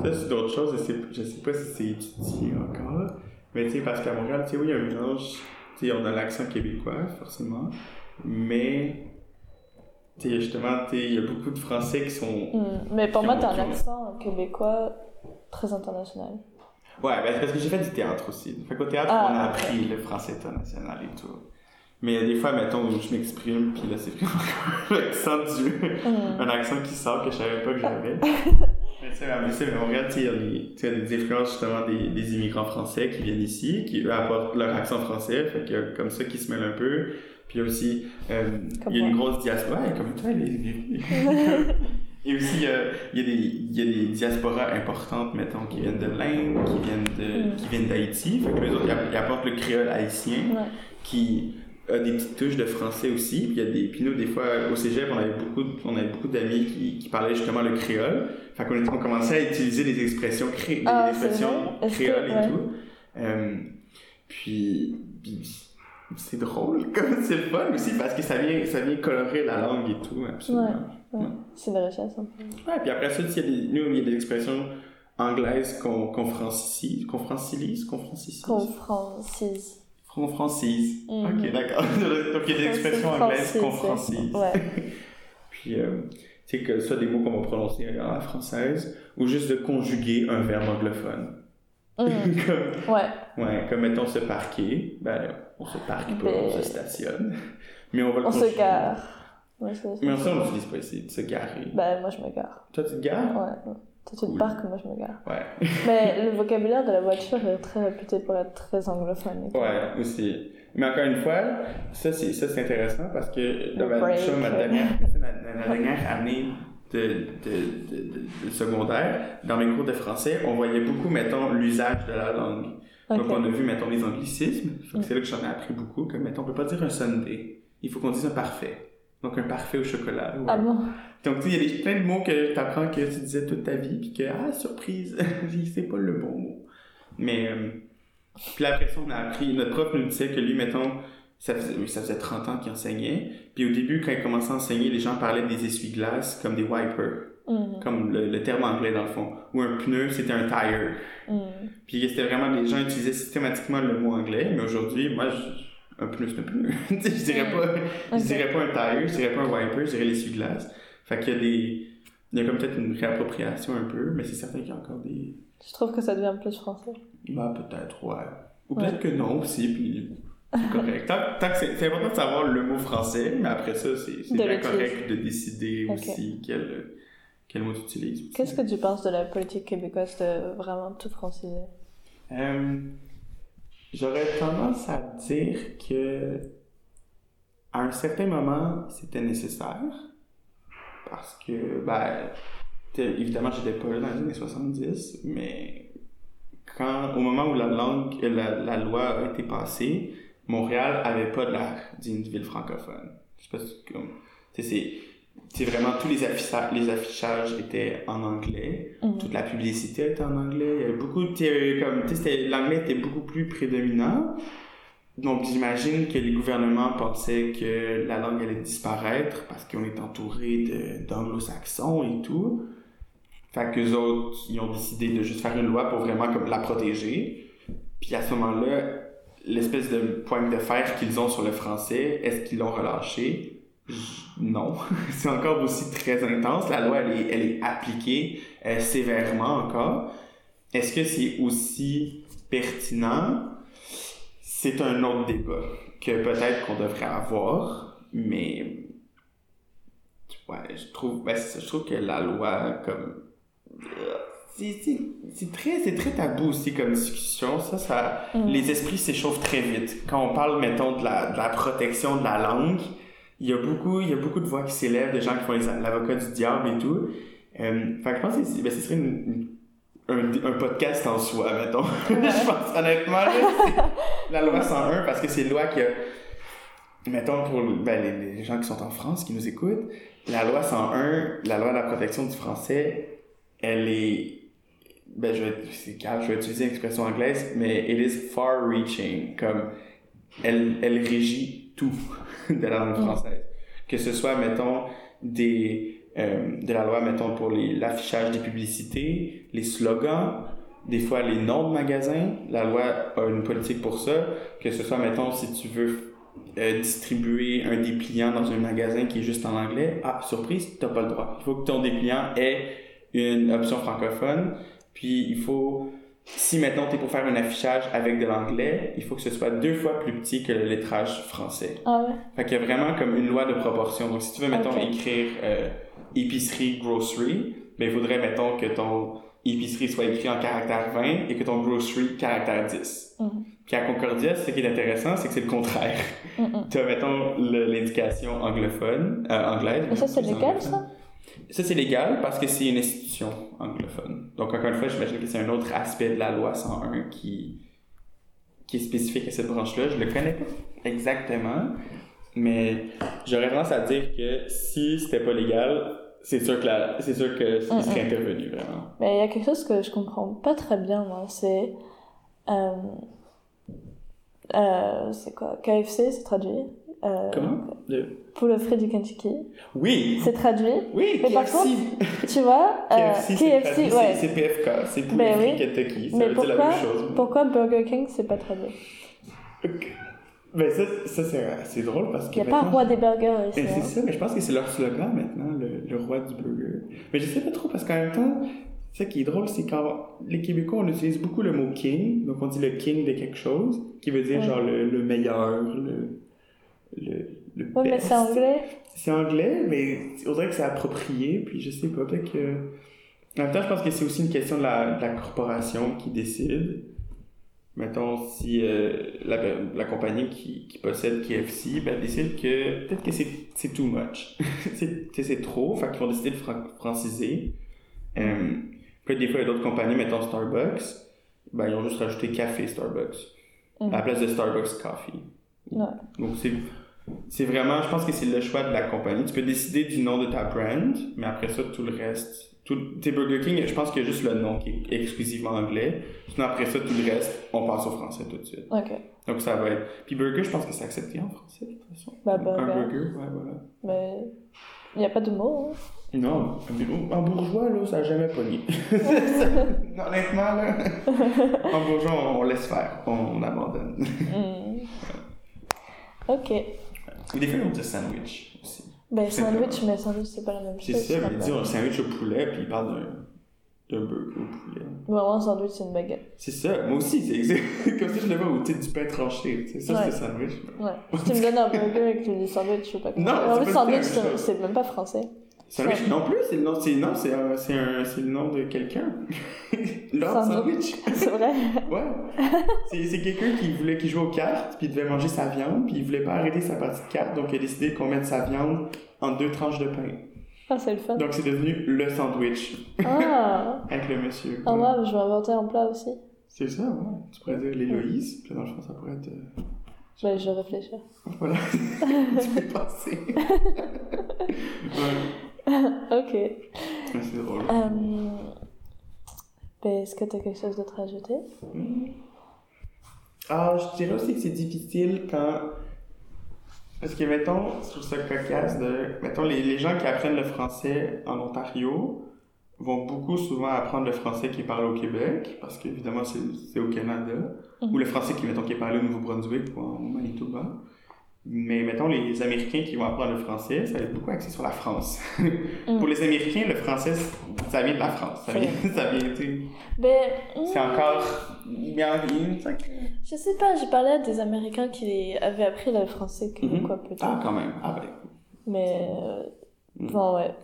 Ça, c'est d'autres choses, je sais, je sais pas si c'est étudié encore. Mais tu sais, parce qu'à Montréal, tu sais, oui, il y a un mélange. Tu sais, on a l'accent québécois, forcément. Mais, tu sais, justement, tu sais, il y a beaucoup de Français qui sont. Mm. Mais pour moi, t'as un accent québécois très international. Ouais, ben, parce que j'ai fait du théâtre aussi. Fait qu'au théâtre, Ah, on a ok. appris le français international et tout. Mais il y a des fois, mettons, où je m'exprime, puis là, c'est vraiment l'accent du... Mm. un accent qui sort que je savais pas que j'avais. mais tu sais, mais on regarde, tu sais, il y a des, influences justement des, des immigrants français qui viennent ici, qui eux apportent leur accent français, fait qu'il y a comme ça qui se mêle un peu. Puis aussi, euh, il y a une grosse diaspora, ouais, comme toi, les, les- Et aussi, il y a, il y a des, il y a des diasporas importantes, mettons, qui viennent de l'Inde, qui viennent de, Mm. qui viennent d'Haïti. Fait que les autres, ils app- ils apportent le créole haïtien, Ouais. qui a des petites touches de français aussi. Puis, il y a des, puis nous, des fois, au cégep, on avait beaucoup, on avait beaucoup d'amis qui, qui parlaient justement le créole. Fait qu'on on commençait à utiliser des expressions, cré, des Ah, expressions créoles et ouais. tout. Euh, puis, puis c'est drôle, comme c'est fun aussi, parce que ça vient, ça vient colorer la langue et tout, absolument. Ouais. C'est une richesse un peu. Ouais, puis après ça, il y a des, nous, il y a des expressions anglaises qu'on qu'on francise, qu'on francilise, qu'on francise. Qu'on francise. Mhm. Ok, d'accord. Donc il y a des expressions anglaises qu'on francise. Ouais. Puis, euh, tu sais, que soit des mots qu'on va prononcer à la française, ou juste de conjuguer un verbe anglophone. Mm. comme, Ouais. ouais, comme mettons se parquer, ben, on se parque pas, Ben- on se stationne. Mais on va le On se gare. Ouais, Mais ça, on l'utilise pas ici, de se garer. Ben, moi, je me gare. Toi, tu te gares? Ouais. Toi, tu te parques, moi, je me gare. Ouais. Mais le vocabulaire de la voiture est très réputé pour être très anglophone. Ouais, aussi. Mais encore une fois, ça c'est ça c'est intéressant parce que dans ma, ma dernière, ma, ma dernière année de, de, de, secondaire, dans mes cours de français, on voyait beaucoup, mettons, l'usage de la langue. Ok. Donc on a vu, mettons, les anglicismes. Fait que Mm. C'est là que j'en ai appris beaucoup. Comme, mettons, on peut pas dire un sundae. Il faut qu'on dise un parfait. Donc un parfait au chocolat. ou Ah bon? Donc tu sais, il y a des, plein de mots que tu apprends que tu disais toute ta vie, puis que, ah, surprise, c'est pas le bon mot. Mais, euh, puis là, après ça, on a appris, notre prof nous disait que lui, mettons, ça faisait, ça faisait 30 ans qu'il enseignait, puis au début, quand il commençait à enseigner, les gens parlaient des essuie-glaces comme des wipers, Mhm. comme le, le terme anglais dans le fond, ou un pneu, c'était un tire. Mhm. Puis c'était vraiment, les gens utilisaient systématiquement le mot anglais, mais aujourd'hui, moi, je- un pneu, c'est un pneu. Je dirais pas, Ok. je dirais pas un tire, je dirais pas un wiper, je dirais l'essuie-glace. Fait qu'il y a des, il y a comme peut-être une réappropriation un peu, mais c'est certain qu'il y a encore des, Je trouve que ça devient plus français. bah peut-être, ouais. Ou Ouais. peut-être que non aussi, puis c'est correct. Tant, tant que c'est, important de savoir le mot français, mais après ça, c'est, bien correct de décider aussi quel, quel mot tu utilises. Qu'est-ce que tu penses de la politique québécoise de vraiment tout franciser? Euh, J'aurais tendance à dire que à un certain moment, c'était nécessaire. Parce que, ben, évidemment, j'étais pas là dans les années 70, mais quand, au moment où la langue, euh, la, la loi a été passée, Montréal avait pas l'air d'une ville francophone. Je pas comme, c'est, c'est vraiment tous les, afficha- les affichages étaient en anglais Mhm. toute la publicité était en anglais. Il y avait beaucoup de comme, l'anglais était beaucoup plus prédominant. Donc, j'imagine que les gouvernements pensaient que la langue allait disparaître parce qu'on est entouré de- d'anglo-saxons et tout. Fait qu'eux autres, ils ont décidé de juste faire une loi pour vraiment comme la protéger. Puis à ce moment-là, l'espèce de pointe de fer qu'ils ont sur le français, est-ce qu'ils l'ont relâché? Non. C'est encore aussi très intense. La loi, elle est, elle est appliquée euh, sévèrement encore. Est-ce que c'est aussi pertinent? C'est un autre débat que peut-être qu'on devrait avoir, mais ouais, je trouve, ben, je trouve que la loi, comme, c'est très, très tabou aussi comme discussion. Ça, ça, Mm. les esprits s'échauffent très vite. Quand on parle, mettons, de la, de la protection de la langue, il y a beaucoup, il y a beaucoup de voix qui s'élèvent, de gens qui font l'avocat du diable et tout. Euh, fait que je pense que ben, ce serait un, podcast en soi, mettons. je pense, honnêtement, là, la loi 101, parce que c'est une loi qui a, mettons, pour ben, les, gens qui sont en France, qui nous écoutent, la loi 101, la loi de la protection du français, elle est, ben, je vais, c'est calme, je vais utiliser l'expression anglaise, mais it is far reaching, comme, elle, elle régit tout de la langue Mm. française. Que ce soit, mettons, des, euh, de la loi, mettons, pour l'affichage des publicités, les slogans, des fois les noms de magasins. La loi a une politique pour ça. Que ce soit, mettons, si tu veux euh, distribuer un dépliant dans un magasin qui est juste en anglais, ah, surprise, t'as pas le droit. Il faut que ton dépliant ait une option francophone. Puis il faut, si maintenant t'es pour faire un affichage avec de l'anglais, il faut que ce soit deux fois plus petit que le lettrage français. Ah ouais? Fait qu'il y a vraiment comme une loi de proportion. Donc, si tu veux, mettons, Ok. écrire euh, épicerie, grocery, ben, il faudrait, mettons, que ton épicerie soit écrit en caractère 20 et que ton grocery, caractère 10. Mhm. Puis à Concordia, ce qui est intéressant, c'est que c'est le contraire. Mm, mm. Tu as, mettons, l'indication anglophone, euh, anglaise. Mais ça, c'est légal, anglophone. Ça, c'est légal parce que c'est une institution anglophone. Donc, encore une fois, j'imagine que c'est un autre aspect de la loi 101 qui, qui est spécifique à cette branche-là. Je le connais pas exactement, mais j'aurais tendance à dire que si c'était pas légal, c'est sûr que la, c'est sûr que serait intervenu, vraiment. Mais il y a quelque chose que je comprends pas très bien, moi. C'est. Euh, euh, c'est quoi? KFC, c'est traduit? Euh, Comment? Le- Poulet frit du Kentucky. Oui! C'est traduit. Oui, Mais par KFC! Tu vois euh, KFC, c'est KFC, ouais. c'est PFK, c'est pour Ben les oui. Kentucky, ça Mais veut dire la pourquoi, même chose. pourquoi Burger King, c'est pas traduit? Ben ça, ça c'est drôle parce que Il n'y a pas roi des burgers ici. Mais c'est hein. ça, mais je pense que c'est leur slogan maintenant, le, le roi du burger. Mais je sais pas trop parce qu'en même temps, ce qui est drôle, c'est quand les Québécois, on utilise beaucoup le mot king, donc on dit le king de quelque chose, qui veut dire Ouais. genre le, le meilleur, le, le, le Ouais, mais best. c'est anglais. C'est anglais, mais on dirait que c'est approprié, puis je sais pas, peut-être que... En même temps, je pense que c'est aussi une question de la, de la corporation qui décide. Mettons, si euh, la, la compagnie qui, qui possède KFC ben, décide que peut-être que c'est too much. c'est trop, fait qu'ils vont décider de fran- franciser. Euh, puis des fois, il y a d'autres compagnies, mettons Starbucks, ben, ils ont juste rajouté café Starbucks Mhm. à la place de Starbucks Coffee. Ouais. Donc, c'est, c'est vraiment, je pense que c'est le choix de la compagnie. Tu peux décider du nom de ta brand, mais après ça, tout le reste. Tout, Burger King, je pense qu'il y a juste le nom qui est exclusivement anglais. Sinon, après ça, tout le reste, on passe au français tout de suite. Ok. Donc, ça va être. Puis Burger, je pense que c'est accepté en français, de toute façon. Bah, Un burger. burger, ouais, voilà. Mais il n'y a pas de mots. hein? Non, en bourgeois, là, ça n'a jamais pogné. Honnêtement, là, en bourgeois, on, laisse faire, on, on abandonne. Hmm. Ok. Ou des fois, dit sandwich aussi. Ben, sandwich, mais sandwich, c'est pas la même C'est chose. ça, c'est mais pas- dis un sandwich au poulet, puis il parle d'un, d'un burger au poulet. Vraiment, un sandwich, c'est une baguette. C'est ça, moi aussi, c'est exact. Comme si je le vois au titre du pain tranché. C'est ça, Ouais. c'est sandwich. Ouais. Si tu me donnes un burger et que tu me dis sandwich, je sais pas Non, En pas sandwich, c'est même pas français. Sandwich non plus, c'est le nom, c'est, non, c'est, un- c'est, un, c'est le nom de quelqu'un. Lord Sandwich. C'est vrai Ouais. C'est, c'est quelqu'un qui voulait, qui jouait aux cartes, puis il devait manger sa viande, puis il voulait pas arrêter sa partie de cartes, donc il a décidé qu'on mette sa viande en deux tranches de pain. Ah, c'est le fun. Donc c'est devenu le sandwich Ah avec le monsieur. Ah, ouais, je vais inventer un plat aussi. C'est ça, ouais. Tu pourrais dire l'Héloïse, puis dans le fond, ça pourrait être. euh, Ben, je vais réfléchir. Voilà. tu peux penser. ouais. Ok. C'est drôle. Euh... Ben, est-ce que t'as quelque chose d'autre à ajouter? Hmm. Ah, je dirais aussi que c'est difficile quand. Parce que, mettons, je trouve ça cocasse de. Mettons, les, les gens qui apprennent le français en Ontario vont beaucoup souvent apprendre le français qui est parlé au Québec, parce qu'évidemment, c'est c'est au Canada. Mhm. Ou le français qui, mettons, qui est parlé au Nouveau-Brunswick ou en- au Manitoba. Mais, mettons, les Américains qui vont apprendre le français, ça va être beaucoup axé sur la France. Pour les Américains, le français, ça vient de la France. Ça vient, ça vient, tu sais, Ben, c'est encore bien bien, ça. je sais pas, j'ai parlé à des Américains qui avaient appris le français que Mhm. quoi, peut-être. Ah, quand même. Ah, ben. Mais, euh, Mhm. bon, ouais.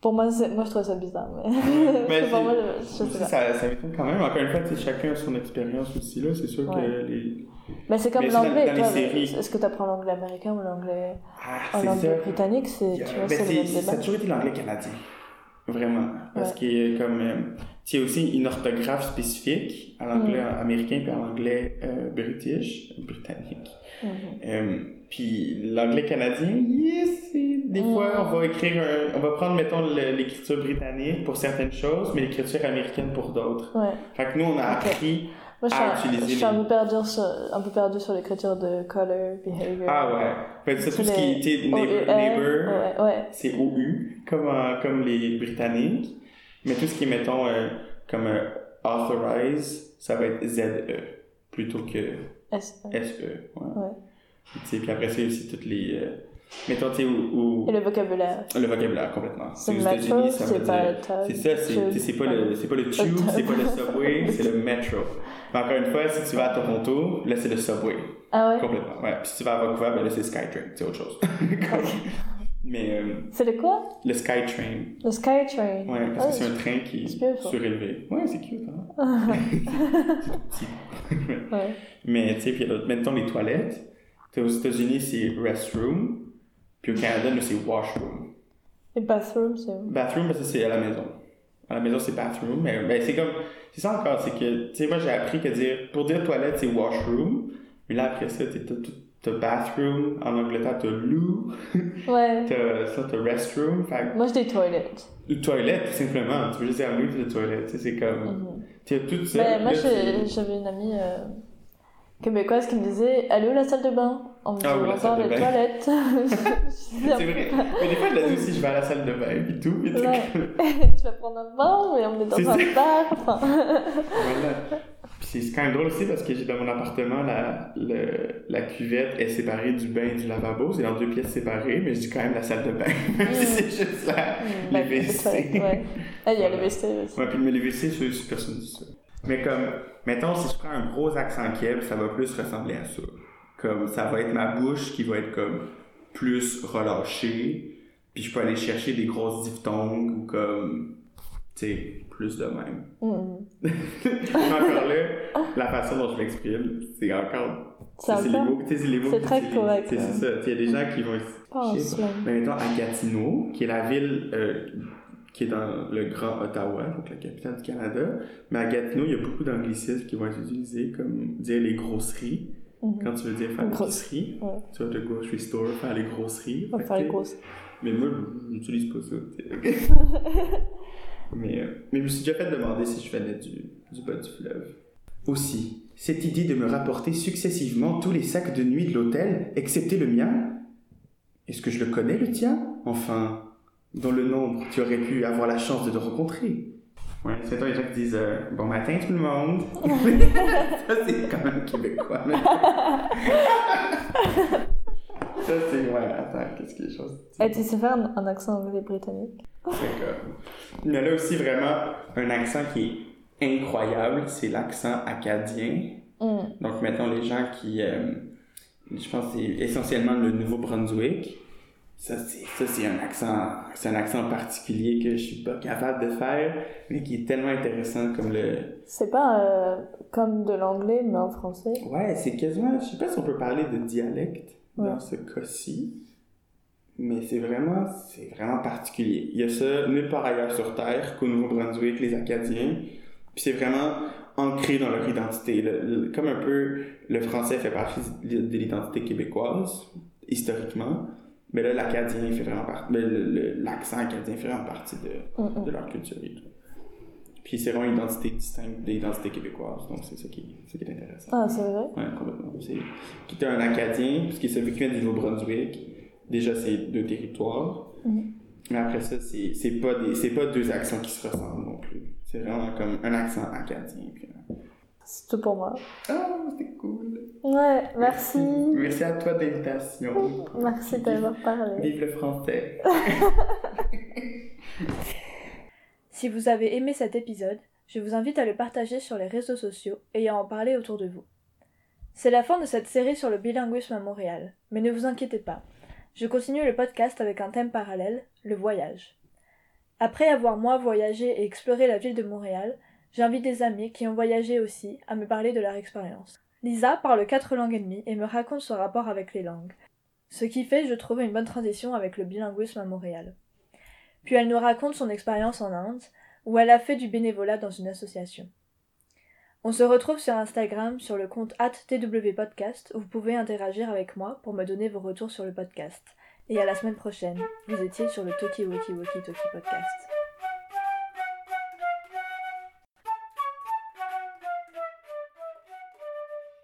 Pour moi, moi je trouve ça bizarre. Mais, Mais pour moi, je, je sais Ça, pas. ça, ça m'étonne quand même. Encore une fois, chacun a son expérience aussi, là. C'est sûr Ouais. que les. Mais c'est comme l'anglais. Est-ce que tu apprends l'anglais américain ou l'anglais Ah, britannique c'est, Tu vois, Ben, toujours été l'anglais canadien. Vraiment. Parce Ouais. qu'il y a comme. euh, tu aussi une orthographe spécifique à l'anglais Mm. américain puis à l'anglais euh, british, britannique. Mhm. Euh, puis l'anglais canadien, yes, des Mm. fois on va écrire un, on va prendre mettons l'écriture britannique pour certaines choses, mais l'écriture américaine pour d'autres. Ouais. Fait que nous on a appris. Moi, je suis, à un, utiliser je suis un les- peu perdu sur, un peu perdu sur l'écriture de color, behavior. Ah ouais. C'est tout ce qui était neighbor, OUR, neighbor, Ouais, ouais. c'est OU comme en- comme les britanniques, mais tout ce qui est mettons euh, comme euh, authorize, ça va être ZE plutôt que S- SE. Ouais. Ouais. Puis après c'est aussi toutes les euh, mettons tu sais où, où- Et le vocabulaire. Le vocabulaire, complètement. C'est aux États-Unis, ça veut c'est pas dire-. C'est ça, pas, le, c'est pas le tube, c'est pas le subway, c'est le metro. Mais encore une fois, si tu vas à Toronto, là c'est le subway. Ah ouais? Complètement. Ouais. Puis si tu vas à Vancouver, ben là c'est Skytrain, c'est autre chose. Mais euh, C'est le quoi? le Skytrain, Le Skytrain. ouais, parce Ah, que c'est un train qui est surélevé. Ouais, c'est cute, hein? petit. Ouais. Mais tu sais, puis mettons les toilettes. Aux États-Unis, c'est restroom. Puis au Canada, nous, c'est washroom. Et bathroom, c'est où? Bathroom, que c'est à la maison. À la maison, c'est bathroom. Mais ben, c'est comme. C'est ça encore, c'est que. Tu sais, moi, j'ai appris que dire. Pour dire toilette, c'est washroom. Mais là, après ça, t'as bathroom. En Angleterre, t'as loo. Ouais. T'as ça, t'as restroom. Fait Moi, je dis toilette. que- toilette, tout simplement. Tu veux juste dire loo, dis toilette. C'est comme. Tu as tout ça. Mais moi, j'ai- j'avais une amie euh, québécoise qui me disait est où la salle de bain En me Ah la demandant salle de les bain. toilettes. C'est vrai. Mais des fois, je la aussi, je vais à la salle de bain et tout. Tu Ouais. vas prendre un bain, mais on est dans un ça. bar. Enfin, Voilà. C'est quand même drôle aussi parce que j'ai dans mon appartement, la, le, la cuvette est séparée du bain et du lavabo. C'est dans deux pièces séparées, mais je dis quand même la salle de bain. Si c'est juste là. hmm, les bah, WC. Ouais. Ah, il y a le Voilà. WC aussi. Ouais, puis mais les WC, aussi personne dit ça. Mais comme, mettons, si je prends un gros accent keb, ça va plus ressembler à ça. Comme, ça va être ma bouche qui va être comme plus relâchée. Puis je peux aller chercher des grosses diphtongues ou comme, tu sais, plus de même. Mais encore là, la façon dont je l'exprime, c'est encore. C'est les mots, c'est les mots c'est très correct, C'est ça. Tu sais, Il y a des gens qui vont. pas en. Mais mettons à Gatineau, qui est la ville euh, qui est dans le Grand Ottawa, donc la capitale du Canada. Mais à Gatineau, il y a beaucoup d'anglicismes qui vont être utilisés, comme dire les grosseries. Mhm. Quand tu veux dire faire Grosse- l'épicerie, ouais. tu vas au grocery store, faire les grosseries. Faire les grosses. Mais moi, je n'utilise pas ça. mais, euh, mais je me suis déjà fait demander si je venais du, du bas du fleuve. Aussi, cette idée de me rapporter successivement tous les sacs de nuit de l'hôtel, excepté le mien Est-ce que je le connais, le tien? Enfin, dans le nombre, tu aurais pu avoir la chance de te rencontrer. Ouais, c'est toi les gens qui disent euh, Bon matin tout le monde. ça, c'est quand même québécois. mais- ça, c'est. Ouais, attends, qu'est-ce que les choses. Et tu sais faire un, un accent anglais britannique? C'est comme- Il y a là aussi vraiment un accent qui est incroyable, c'est l'accent acadien. Mhm. Donc, mettons les gens qui. euh, je pense que c'est essentiellement le Nouveau-Brunswick. Ça, c'est, ça, c'est un accent, c'est un accent particulier que je suis pas capable de faire, mais qui est tellement intéressant comme le. C'est pas euh, comme de l'anglais, mais en français? Ouais, c'est quasiment. Je sais pas si on peut parler de dialecte dans ce cas-ci, mais c'est vraiment, c'est vraiment particulier. Il y a ça nulle part ailleurs sur Terre qu'au Nouveau-Brunswick, les Acadiens. Puis c'est vraiment ancré dans leur identité. Le- le- comme un peu le français fait partie de l'identité québécoise, historiquement, mais là, l'acadien fait vraiment partie. L'accent acadien fait vraiment partie de, de leur culture et tout. Puis c'est vraiment une identité distincte de l'identité québécoise, donc c'est ça qui, c'est ça qui est intéressant. Ah, c'est vrai? Ouais, complètement. C'est... Qui était un Acadien, puisqu'il est qui vient du Nouveau-Brunswick. Déjà, c'est deux territoires. Mhm. Mais après ça, c'est, c'est, pas des, c'est pas deux accents qui se ressemblent non plus. C'est vraiment comme un accent acadien. Puis, C'est tout pour moi. Ah, c'était cool. Ouais, merci. Merci à toi de l'invitation. Merci d'avoir parlé. Vive le français. Si vous avez aimé cet épisode, je vous invite à le partager sur les réseaux sociaux et à en parler autour de vous. C'est la fin de cette série sur le bilinguisme à Montréal, mais ne vous inquiétez pas. Je continue le podcast avec un thème parallèle, le voyage. Après avoir moi voyagé et exploré la ville de Montréal, j'invite des amis qui ont voyagé aussi à me parler de leur expérience. Lisa parle quatre langues et demie et me raconte son rapport avec les langues. Ce qui fait, je trouve, une bonne transition avec le bilinguisme à Montréal. Puis elle nous raconte son expérience en Inde, où elle a fait du bénévolat dans une association. On se retrouve sur Instagram sur le compte @twpodcast où vous pouvez interagir avec moi pour me donner vos retours sur le podcast. Et à la semaine prochaine. Vous étiez sur le Toki Woki Woki Toki Podcast.